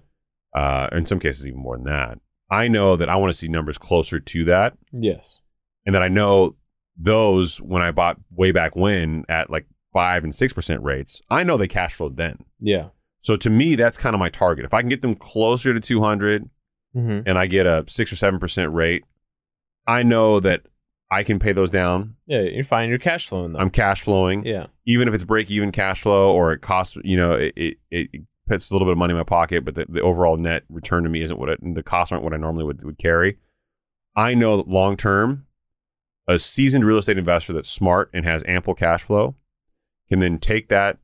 Uh, in some cases even more than that. I know that I want to see numbers closer to that, Yes. and that I know those when I bought way back when at like five and six percent rates. I know they cash flowed then. Yeah. So to me, that's kind of my target. If I can get them closer to 200, Mm-hmm. and I get a six or seven percent rate, I know that I can pay those down. Yeah. You're fine. You're cash flowing though. I'm cash flowing, yeah. even if it's break even cash flow or it costs, you know, it, it, it puts a little bit of money in my pocket, but the, the overall net return to me isn't what it, the costs aren't what I normally would, would carry. I know that long term, a seasoned real estate investor that's smart and has ample cash flow can then take that,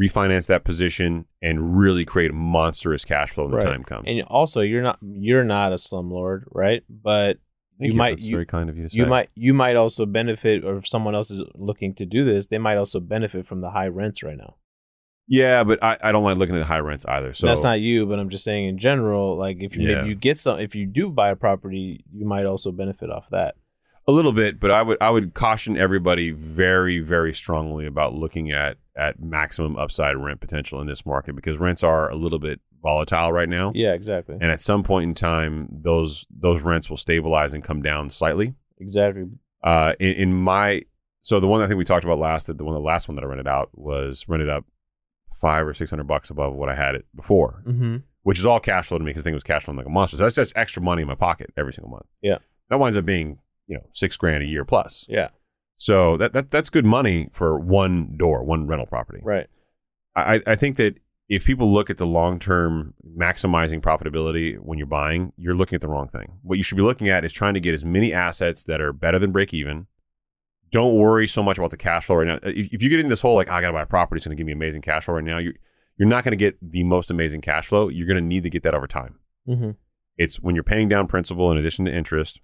refinance that position, and really create monstrous cash flow when Right. the time comes. And also, you're not you're not a slumlord, right? But Thank you might- That's you- very kind of you you might you might also benefit, or if someone else is looking to do this, they might also benefit from the high rents right now. Yeah, but I, I don't like looking at high rents either. So That's not you, but I'm just saying in general, like if you Yeah. maybe you get some, if you do buy a property, you might also benefit off that. A little bit, but I would I would caution everybody very very strongly about looking at at maximum upside rent potential in this market because rents are a little bit volatile right now. Yeah, exactly. And at some point in time, those those rents will stabilize and come down slightly. Exactly. Uh, in, in my so the one I think we talked about last, the one the last one that I rented out was rented up five or six hundred bucks above what I had it before, Mm-hmm. which is all cash flow to me because I think it was cash flowing like a monster. So that's just extra money in my pocket every single month. Yeah. that winds up being you know six grand a year plus. Yeah. So that, that that's good money for one door, one rental property. Right. I, I think that if people look at the long term maximizing profitability when you're buying, you're looking at the wrong thing. What you should be looking at is trying to get as many assets that are better than break even. Don't worry so much about the cash flow right now. If, if you get in this whole like I got to buy a property, it's going to give me amazing cash flow right now. You're you're not going to get the most amazing cash flow. You're going to need to get that over time. Mm-hmm. It's when you're paying down principal in addition to interest.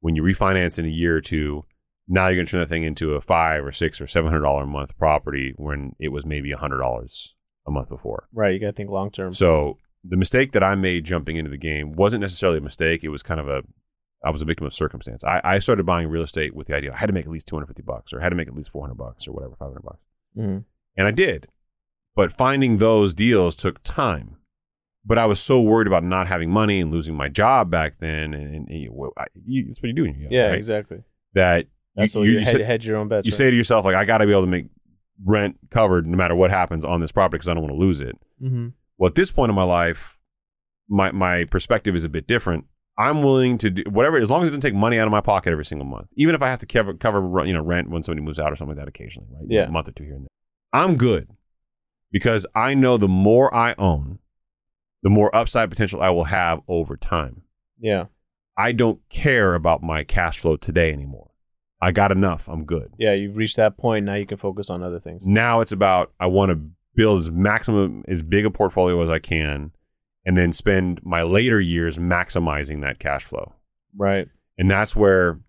When you refinance in a year or two, now you're going to turn that thing into a five or six or seven hundred dollar a month property when it was maybe a hundred dollars a month before. Right. You got to think long term. So the mistake that I made jumping into the game wasn't necessarily a mistake. It was kind of a I was a victim of circumstance. I, I started buying real estate with the idea I had to make at least two hundred fifty bucks or I had to make at least four hundred bucks or whatever, five hundred bucks, Mm-hmm. and I did. But finding those deals took time. But I was so worried about not having money and losing my job back then, and, and you, well, I, you, that's what you do. When you're young, Yeah, right? exactly. That That's you, what you, you, you head, say, your own bets. you right? say to yourself like I got to be able to make rent covered no matter what happens on this property because I don't want to lose it. Mm-hmm. Well, at this point in my life, my my perspective is a bit different. I'm willing to do whatever as long as it doesn't take money out of my pocket every single month, even if I have to cover cover you know rent when somebody moves out or something like that occasionally, right? Yeah. a month or two here and there. I'm good because I know the more I own, the more upside potential I will have over time. Yeah. I don't care about my cash flow today anymore. I got enough. I'm good. Yeah. You've reached that point. Now you can focus on other things. Now it's about I want to build as maximum as big a portfolio as I can and then spend my later years maximizing that cash flow. Right. And that's where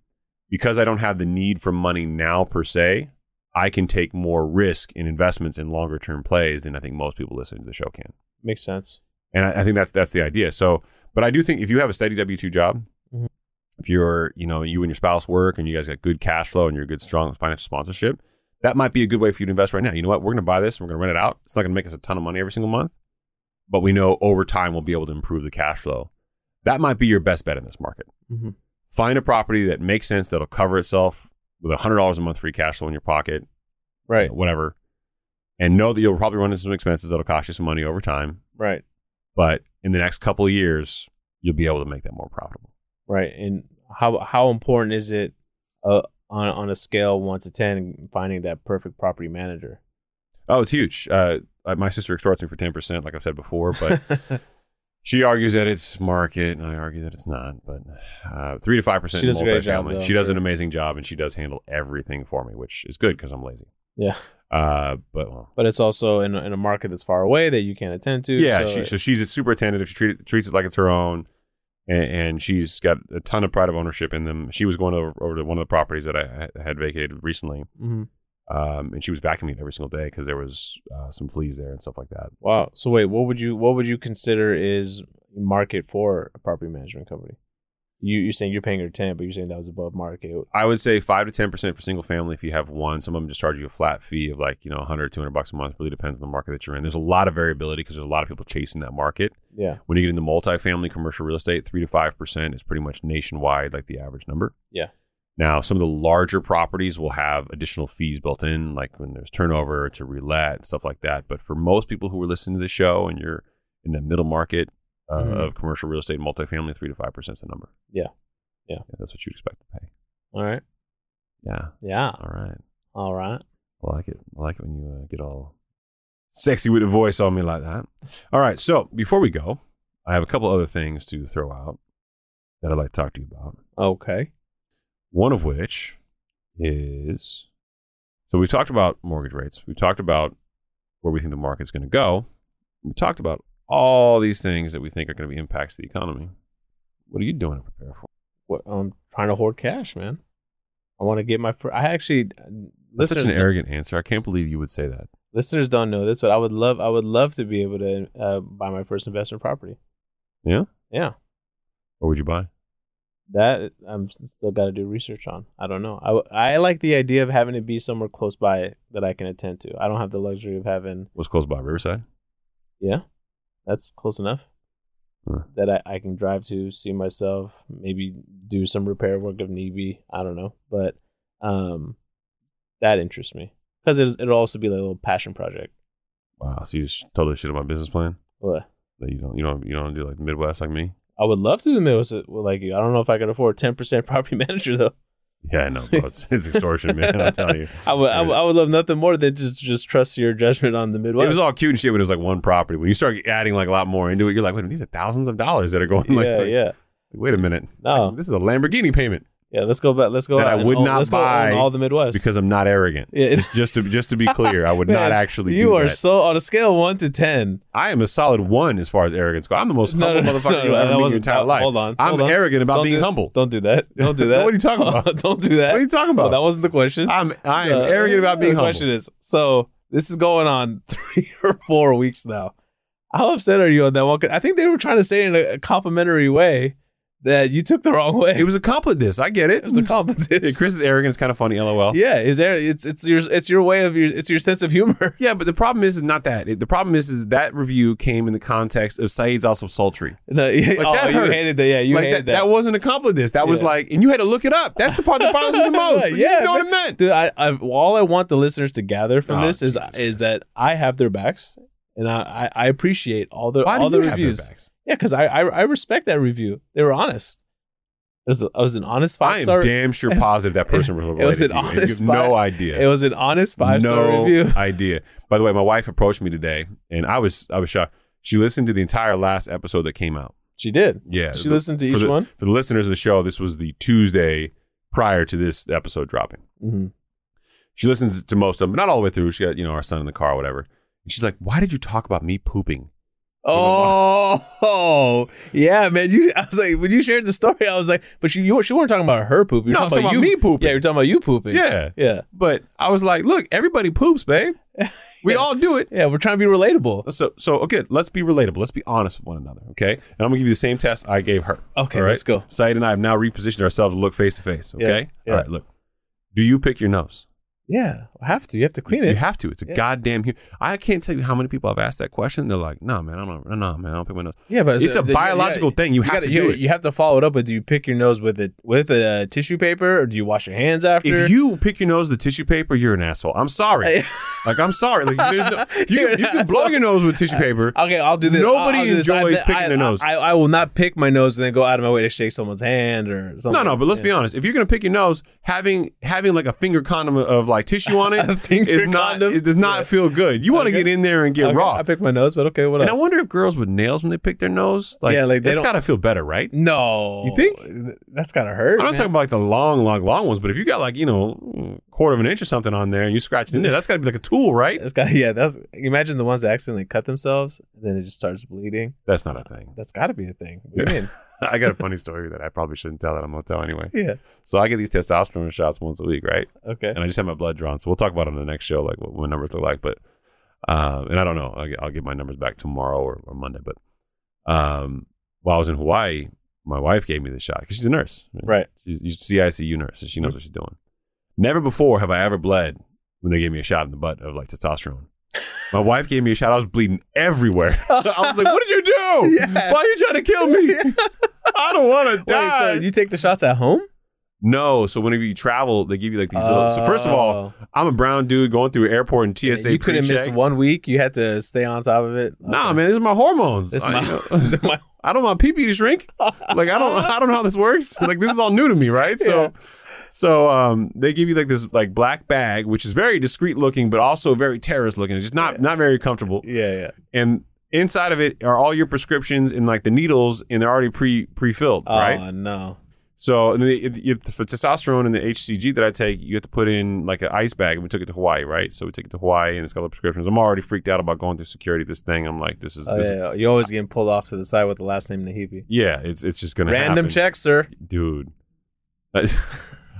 because I don't have the need for money now per se, I can take more risk in investments in longer term plays than I think most people listening to the show can. Makes sense. And I, I think that's that's the idea. So, but I do think if you have a steady W two job, Mhm. If you're you know you and your spouse work and you guys got good cash flow and you're a good strong financial sponsorship, that might be a good way for you to invest right now. You know what? We're going to buy this and we're going to rent it out. It's not going to make us a ton of money every single month, but we know over time we'll be able to improve the cash flow. That might be your best bet in this market. Mm-hmm. Find a property that makes sense that'll cover itself with hundred dollars a month free cash flow in your pocket, you Right. know, whatever, and know that you'll probably run into some expenses that'll cost you some money over time. Right. But in the next couple of years, you'll be able to make that more profitable. Right. And how how important is it uh, on on a scale one to ten finding that perfect property manager? Oh, it's huge. Uh, my sister extorts me for ten percent, like I've said before, but [LAUGHS] she argues that it's market, and I argue that it's not. But uh, three to five percent She does a great job, though, she does sure. an amazing job, and she does handle everything for me, which is good because I'm lazy. yeah. Uh, but well, But it's also in a, in a market that's far away that you can't attend to. yeah, so she, so she's a super attentive. She treat, treats it like it's her own, and, and she's got a ton of pride of ownership in them. She was going over, over to one of the properties that I had vacated recently, Mhm. um, and she was vacuuming every single day because there was uh, some fleas there and stuff like that. Wow. So wait, what would you what would you consider is market for a property management company? You you're saying you're paying her ten, but you're saying that was above market. I would say five to ten percent for single family if you have one. Some of them just charge you a flat fee of like you know 100, 200 bucks a month. Really depends on the market that you're in. There's a lot of variability because there's a lot of people chasing that market. Yeah. When you get into multifamily commercial real estate, three to five percent is pretty much nationwide, like the average number. Yeah. Now, some of the larger properties will have additional fees built in, like when there's turnover to relet and stuff like that. But for most people who are listening to the show and you're in the middle market uh, Mhm. of commercial real estate and multifamily, three to five percent is the number. Yeah. Yeah. that's what you'd expect to pay. All right. Yeah. Yeah. All right. All right. I like it. I like it when you uh, get all sexy with the voice on me like that. All right. So before we go, I have a couple other things to throw out that I'd like to talk to you about. Okay. One of which is so we talked about mortgage rates. We talked about where we think the market's going to go. We talked about all these things that we think are going to be impacts to the economy. What are you doing to prepare for? What I'm trying to hoard cash, man. I want to get my. Fir- I actually That's such an arrogant answer. I can't believe you would say that. listeners don't know this, but I would love. I would love to be able to uh, buy my first investment property. Yeah? Yeah. What would you buy? That I'm still got to do research on. I don't know. I, I like the idea of having to be somewhere close by that I can attend to. I don't have the luxury of having. What's close by Riverside? Yeah, that's close enough. Huh. That I, I can drive to see myself, maybe do some repair work if need be. I don't know, but um, that interests me because it, it'll also be like a little passion project. Wow. So you just totally shit on my business plan What? that you don't you don't you don't do like Midwest like me. I would love to do the Midwest like you. I don't know if I could afford ten percent [LAUGHS] property manager though. Yeah, I know, bro. It's, [LAUGHS] it's extortion, man. I'm telling you. I would, I would I would love nothing more than just just trust your judgment on the Midwest. It was all cute and shit when it was like one property. When you start adding like a lot more into it, you're like, wait, a minute, these are thousands of dollars that are going. Like, yeah, like, yeah. Wait a minute. No, This is a Lamborghini payment yeah. Let's go back. Let's go. That I would not buy all the Midwest because I'm not arrogant. Yeah, Just, just to just to be clear, I would [LAUGHS] Man, not actually. you are that. so on a scale of one to ten. I am a solid one as far as arrogance goes. I'm the most humble motherfucker you'll ever meet in your entire life. Hold on. I'm hold on. arrogant about Don't being do- humble. Don't do that. [LAUGHS] Don't do that. What are you talking [LAUGHS] about? don't do that. What are you talking about? that wasn't the question. I'm I am Uh, arrogant about being the humble. question is so this is going on three or four weeks now. How upset are you on that one? I think they were trying to say it in a complimentary way that you took the wrong way. It was a compliment. This I get it. It was a compliment. Yeah, Chris's arrogance is kind of funny. LOL. yeah, is there? It's it's your it's your way of your it's your sense of humor. [LAUGHS] Yeah, but the problem is, is not that. It, the problem is, is that review came in the context of Saied's also sultry. [LAUGHS] No, yeah, Like, oh, that you hated that. Yeah, you like hated that, that. wasn't a compliment. This that was like, and you had to look it up. That's the part that bothers me the [LAUGHS] most. Like, Yeah, you know what but- it meant. Dude, I, I all I want the listeners to gather from Oh, this is Jesus is Christ. that I have their backs, and I, I, I appreciate all the Why all the you have their reviews. Yeah, because I, I I respect that review. They were honest. It was, a, it was an honest five I am star. damn sure [LAUGHS] positive that person was related was an to you. honest You have no idea. It was an honest five star no review. [LAUGHS] idea. By the way, my wife approached me today, and I was I was shocked. She listened to the entire last episode that came out. She did. Yeah, She the- listened to each the, one. For the listeners of the show, this was the Tuesday prior to this episode dropping. hmm She listens to most of them, but not all the way through. She got you know our son in the car, or whatever. And she's like, "Why did you talk about me pooping?" Oh, yeah, man. You, I was like, when you shared the story, I was like, but you, you, she weren't talking about her poop. You were No, talking about about you me pooping. Yeah, you're talking about you pooping. Yeah, yeah, but I was like, "Look, everybody poops, babe. [LAUGHS] We Yeah. all do it." yeah. We're trying to be relatable. So, so okay, let's be relatable. Let's be honest with one another, okay? And I'm gonna give you the same test I gave her. Okay, right? let's go. Saied and I have now repositioned ourselves to look face to face, Yeah, okay? yeah. All right, look. Do you pick your nose? Yeah, I have to. You have to clean it. You have to. It's a Yeah. goddamn. Hu- I can't tell you how many people I've asked that question. They're like, "No, man, I don't. No, man, I don't pick my nose." Yeah, but It's a the- biological yeah, thing. You have gotta- to you, do it. You have to follow it up with. Do you pick your nose with it with a tissue paper, or do you wash your hands after? If you pick your nose with tissue paper, you're an asshole. I'm sorry. [LAUGHS] like I'm sorry. Like there's no, [LAUGHS] you, can, you can blow your nose with tissue paper. Okay, I'll do this. Nobody I'll, I'll do this. enjoys I- picking I, their nose. I, I will not pick my nose and then go out of my way to shake someone's hand or something. No, no, but let's Yeah. be honest. If you're gonna pick your nose, having having like a finger condom of like tissue on it [LAUGHS] not. condom? It does not Yeah. feel good. You want to Okay. get in there and get Okay, raw. I pick my nose, but okay, what and? I wonder if girls with nails when they pick their nose, like, Yeah, like, they it's don't- got to feel better, right? No, You think? that's gotta hurt? I'm not man. talking about like the long, long, long ones, but if you got like you know quarter of an inch or something on there and you scratch it in there, that's got to be like a tool, right? It's got yeah. That's imagine the ones that accidentally cut themselves and then it just starts bleeding. That's not a thing. That's got to be a thing. What do you mean? [LAUGHS] I got a funny story that I probably shouldn't tell that I'm gonna tell anyway. Yeah. So I get these testosterone shots once a week, right? Okay. and I just have my blood drawn. So we'll talk about it on the next show, like what my numbers look like. But uh, and I don't know. I'll get, I'll get my numbers back tomorrow or, or Monday. But um, while I was in Hawaii, my wife gave me the shot because she's a nurse. Right. She's, she's a CICU nurse, so she knows what she's doing. Never before have I ever bled when they gave me a shot in the butt of like testosterone. My wife gave me a shot. I was bleeding everywhere. [LAUGHS] I was like, "What did you do? [LAUGHS] Yeah. Why are you trying to kill me? [LAUGHS] I don't want to Wait, die." so you take the shots at home? no, so whenever you travel, they give you like these little. So first of all, Oh. I'm a brown dude going through airport and TSA. you couldn't miss pre-check. one week. You had to stay on top of it. Nah, man, these are my hormones. This is I, my, you know, this is my I don't want pee pee to shrink. Like I don't, I don't know how this works. Like this is all new to me, right? So, Yeah. So um, they give you like this like black bag, which is very discreet looking, but also very terrorist looking. It's just not not very comfortable. yeah, yeah. And inside of it are all your prescriptions and like the needles, and they're already pre pre filled, Oh right? no. So and it, you, for testosterone and the HCG that I take, you have to put in like an ice bag. And we took it to Hawaii, right? So we took it to Hawaii, and it's got all the prescriptions. I'm already freaked out about going through security. This thing, I'm like, this is, Oh, this yeah, yeah. You're always getting pulled off to the side with the last name Naghibi. yeah, it's it's just gonna Random happen. check, sir. dude. [LAUGHS]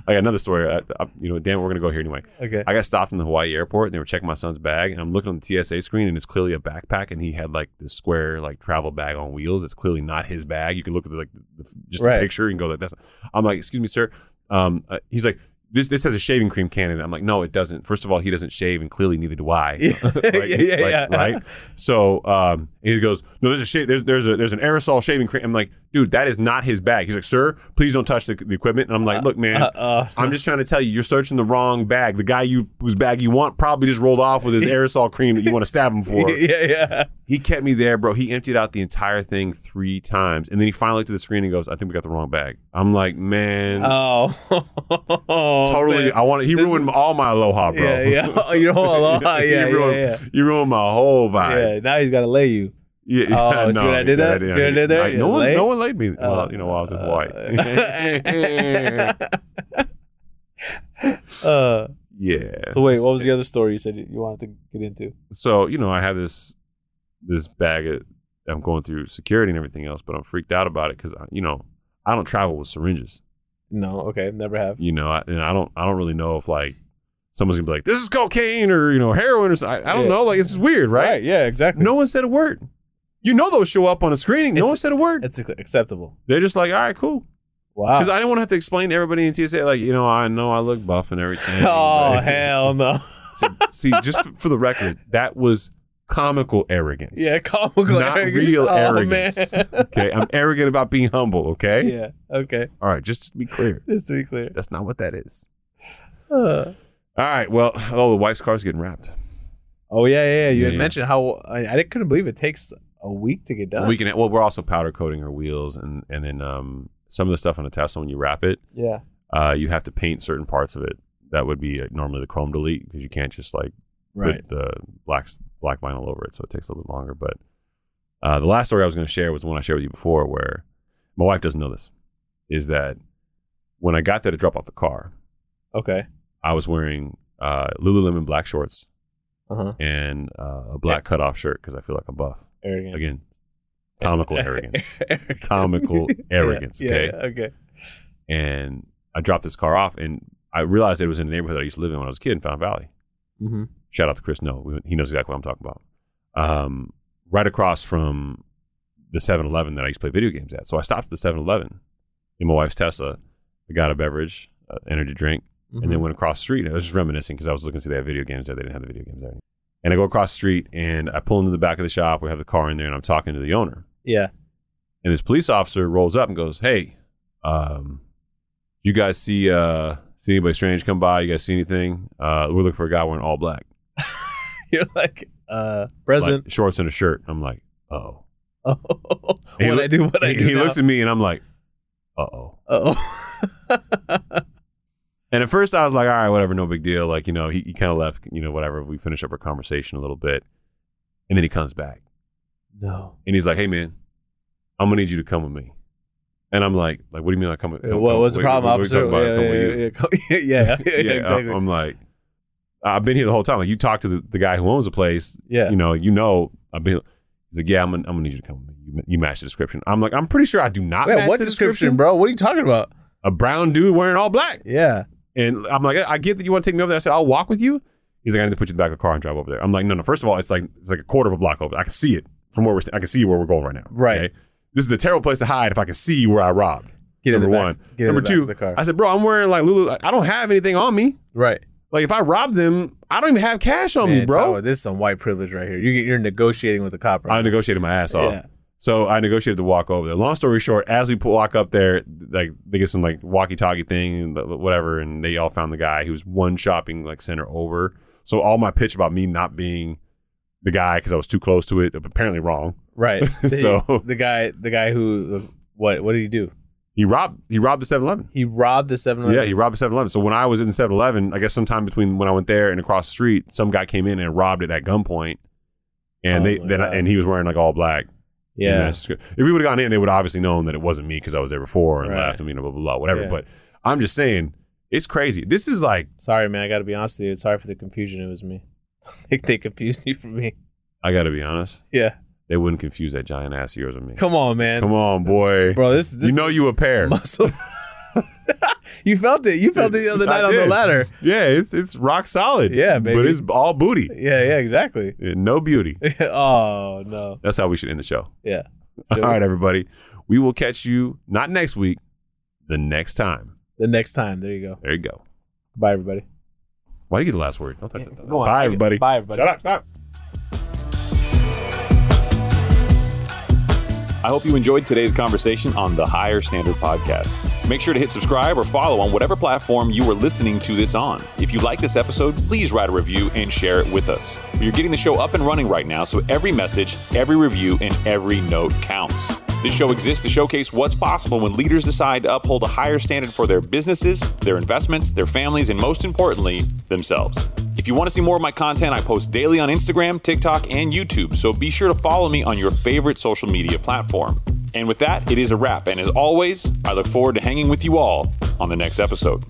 I got another story. I, I, you know, damn, we're gonna go here anyway. Okay. I got stopped in the Hawaii airport and they were checking my son's bag and I'm looking on the TSA screen and it's clearly a backpack and he had like this square like travel bag on wheels. It's clearly not his bag. You can look at the, like the, just Right. the picture and go like that's. I'm like, excuse me, sir. Um, uh, he's like. This, this has a shaving cream can in it. I'm like, no, it doesn't. First of all, he doesn't shave, and clearly neither do I. [LAUGHS] Yeah. [LAUGHS] Like, Yeah, yeah, like, yeah. Right. So um, and he goes, no, there's a shave. There's there's a there's an aerosol shaving cream. I'm like, dude, that is not his bag. He's like, sir, please don't touch the, the equipment. And I'm like, look, man, Uh, uh, I'm just trying to tell you, you're searching the wrong bag. The guy you whose bag you want probably just rolled off with his [LAUGHS] aerosol cream that you want to stab him for. [LAUGHS] yeah, yeah. He kept me there, bro. He emptied out the entire thing three times, and then he finally looked at the screen and goes, "I think we got the wrong bag." I'm like, man, Oh, [LAUGHS] totally. man. I want. He This ruined all my aloha, bro. Yeah, yeah. Oh, your whole aloha. Yeah, yeah, ruined- yeah. You ruined my whole vibe. Yeah, now he's got to lay you. Yeah. Oh, [LAUGHS] see what I did there? See what I did there? I- no one, late? no one laid me. well, Uh, you know, while I was in [LAUGHS] uh, Hawaii. [LAUGHS] uh, yeah. so wait, what was the other story you said you wanted to get into? so you know i have this this bag of, i'm going through security and everything else but i'm freaked out about it because you know i don't travel with syringes No, okay, never have. you know I, and i don't i don't really know if like someone's gonna be like this is cocaine or you know heroin or something. I, I don't Yeah. know like this is weird right, Yeah, exactly. no one said a word you know those show up on a screening no It's- one said a word it's acceptable. they're just like all right cool Wow. because i didn't want to have to explain to everybody in tsa like you know i know i look buff and everything oh but- hell no. [LAUGHS] See- see just f- for the record that was comical arrogance yeah, comical Not arrogance. real oh, arrogance. Man. Okay, I'm arrogant about being humble. Okay, yeah. Okay. all right, just to be clear, Just to be clear. that's not what that is. Uh, All right, well, oh, the wife's car's getting wrapped. oh yeah, yeah. yeah. You Yeah, had yeah. mentioned how I, I couldn't believe it takes a week to get done. We can. Well, we're also powder coating our wheels, and and then um some of the stuff on the Tesla when you wrap it, Yeah. uh, you have to paint certain parts of it. That would be uh, normally the chrome delete because you can't just like Right. put the black black vinyl over it, so it takes a little bit longer. But uh, the last story I was going to share was the one I shared with you before, where my wife doesn't know this, is that when I got there to drop off the car, Okay. I was wearing uh, Lululemon black shorts Uh huh. and uh, a black cutoff shirt because I feel like I'm buff. Arrogant. Again, [LAUGHS] comical arrogance. Comical [LAUGHS] arrogance, Yeah, okay? yeah, okay. And I dropped this car off, and I realized it was in the neighborhood I used to live in when I was a kid in Fountain Valley. Mm-hmm. Shout out to Chris No. He knows exactly what I'm talking about. Um, right across from the 7 Eleven that I used to play video games at. So I stopped at the 7 Eleven in my wife's Tesla. I got a beverage, uh, energy drink, and Mm-hmm. then went across the street. I was just reminiscing because I was looking to see they had video games there. They didn't have the video games there. And I go across the street and I pull into the back of the shop. We have the car in there and I'm talking to the owner. yeah. And this police officer rolls up and goes, Hey, um, you guys see uh see anybody strange come by? You guys see anything? Uh we're looking for a guy wearing all black. [LAUGHS] You're like uh present. Like shorts and a shirt. I'm like, oh. [LAUGHS] oh, He what look- I do? What I he do? he looks at me and I'm like, uh oh. Uh oh. [LAUGHS] And at first I was like, all right, whatever, no big deal. Like, you know, he, he kind of left, you know, whatever. We finish up our conversation a little bit. And then he comes back no. and he's like, hey, man, I'm going to need you to come with me. And I'm like, like, what do you mean? Like, come with come, what come- was the problem, officer? about? Yeah, with yeah, you. yeah, yeah, [LAUGHS] yeah, [LAUGHS] exactly. I'm like, I've been here the whole time. Like, you talk to the, the guy who owns the place. yeah. You know, you know, I've been. He's like, yeah, I'm gonna, I'm gonna need you to come with me. You, you match the description. I'm like, I'm pretty sure I do not Wait, match what the description, bro? What are you talking about? A brown dude wearing all black. Yeah. And I'm like, I get that you want to take me over there. I said, I'll walk with you. He's like, I need to put you in the back of the car and drive over there. I'm like, no, no. First of all, it's like it's like a quarter of a block over. I can see it from where we're. st- I can see where we're going right now. Right. This is a terrible place to hide if I can see where I robbed. Get in Number the one. Get Number two. of the car. I said, bro, I'm wearing like Lulu. I don't have anything on me. right. Like if I rob them, I don't even have cash on me, bro. Tyler, this is some white privilege right here. You're, you're negotiating with the cop right I negotiated my ass off. Yeah. So I negotiated to walk over there. Long story short, as we walk up there, like they get some like walkie-talkie thing and whatever, and they all found the guy who was one shopping like center over. So all my pitch about me not being the guy because I was too close to it, apparently wrong. Right. [LAUGHS] So- the guy, the guy who, what, what did he do? He robbed. He robbed the 7-Eleven. He robbed the Seven Yeah, he robbed the 7-Eleven. So when I was in the 7-Eleven, I guess sometime between when I went there and across the street, some guy came in and robbed it at gunpoint, and Oh they then God. and he was wearing like all black. Yeah. If we would have gone in, they would obviously known that it wasn't me because I was there before and Right. laughed and you know blah blah blah whatever. Yeah. But I'm just saying, it's crazy. This is like Sorry, man. I got to be honest with you. Sorry for the confusion. It was me. [LAUGHS] they, they confused you for me. I got to be honest, Yeah. they wouldn't confuse that giant ass of yours with me. Come on, man. Come on, boy. Bro, this, this you know you a pair. muscle. [LAUGHS] [LAUGHS] You felt it. You felt it the other I night on the ladder. Yeah, it's it's rock solid. Yeah, But it's all booty. Yeah, yeah, exactly. and No beauty. [LAUGHS] oh no. That's how we should end the show. Yeah. [LAUGHS] All right, everybody. We will catch you not next week, the next time. The next time. There you go. There you go. Bye everybody. Why do you get the last word? Don't touch Yeah, it. go on. Bye, everybody. Bye everybody. Shut up. Stop. I hope you enjoyed today's conversation on the Higher Standard Podcast. Make sure to hit subscribe or follow on whatever platform you are listening to this on. If you like this episode, please write a review and share it with us. You're getting the show up and running right now, so every message, every review, and every note counts. This show exists to showcase what's possible when leaders decide to uphold a higher standard for their businesses, their investments, their families, and most importantly, themselves. If you want to see more of my content, I post daily on Instagram, TikTok, and YouTube, so be sure to follow me on your favorite social media platform. And with that, it is a wrap. And as always, I look forward to hanging with you all on the next episode.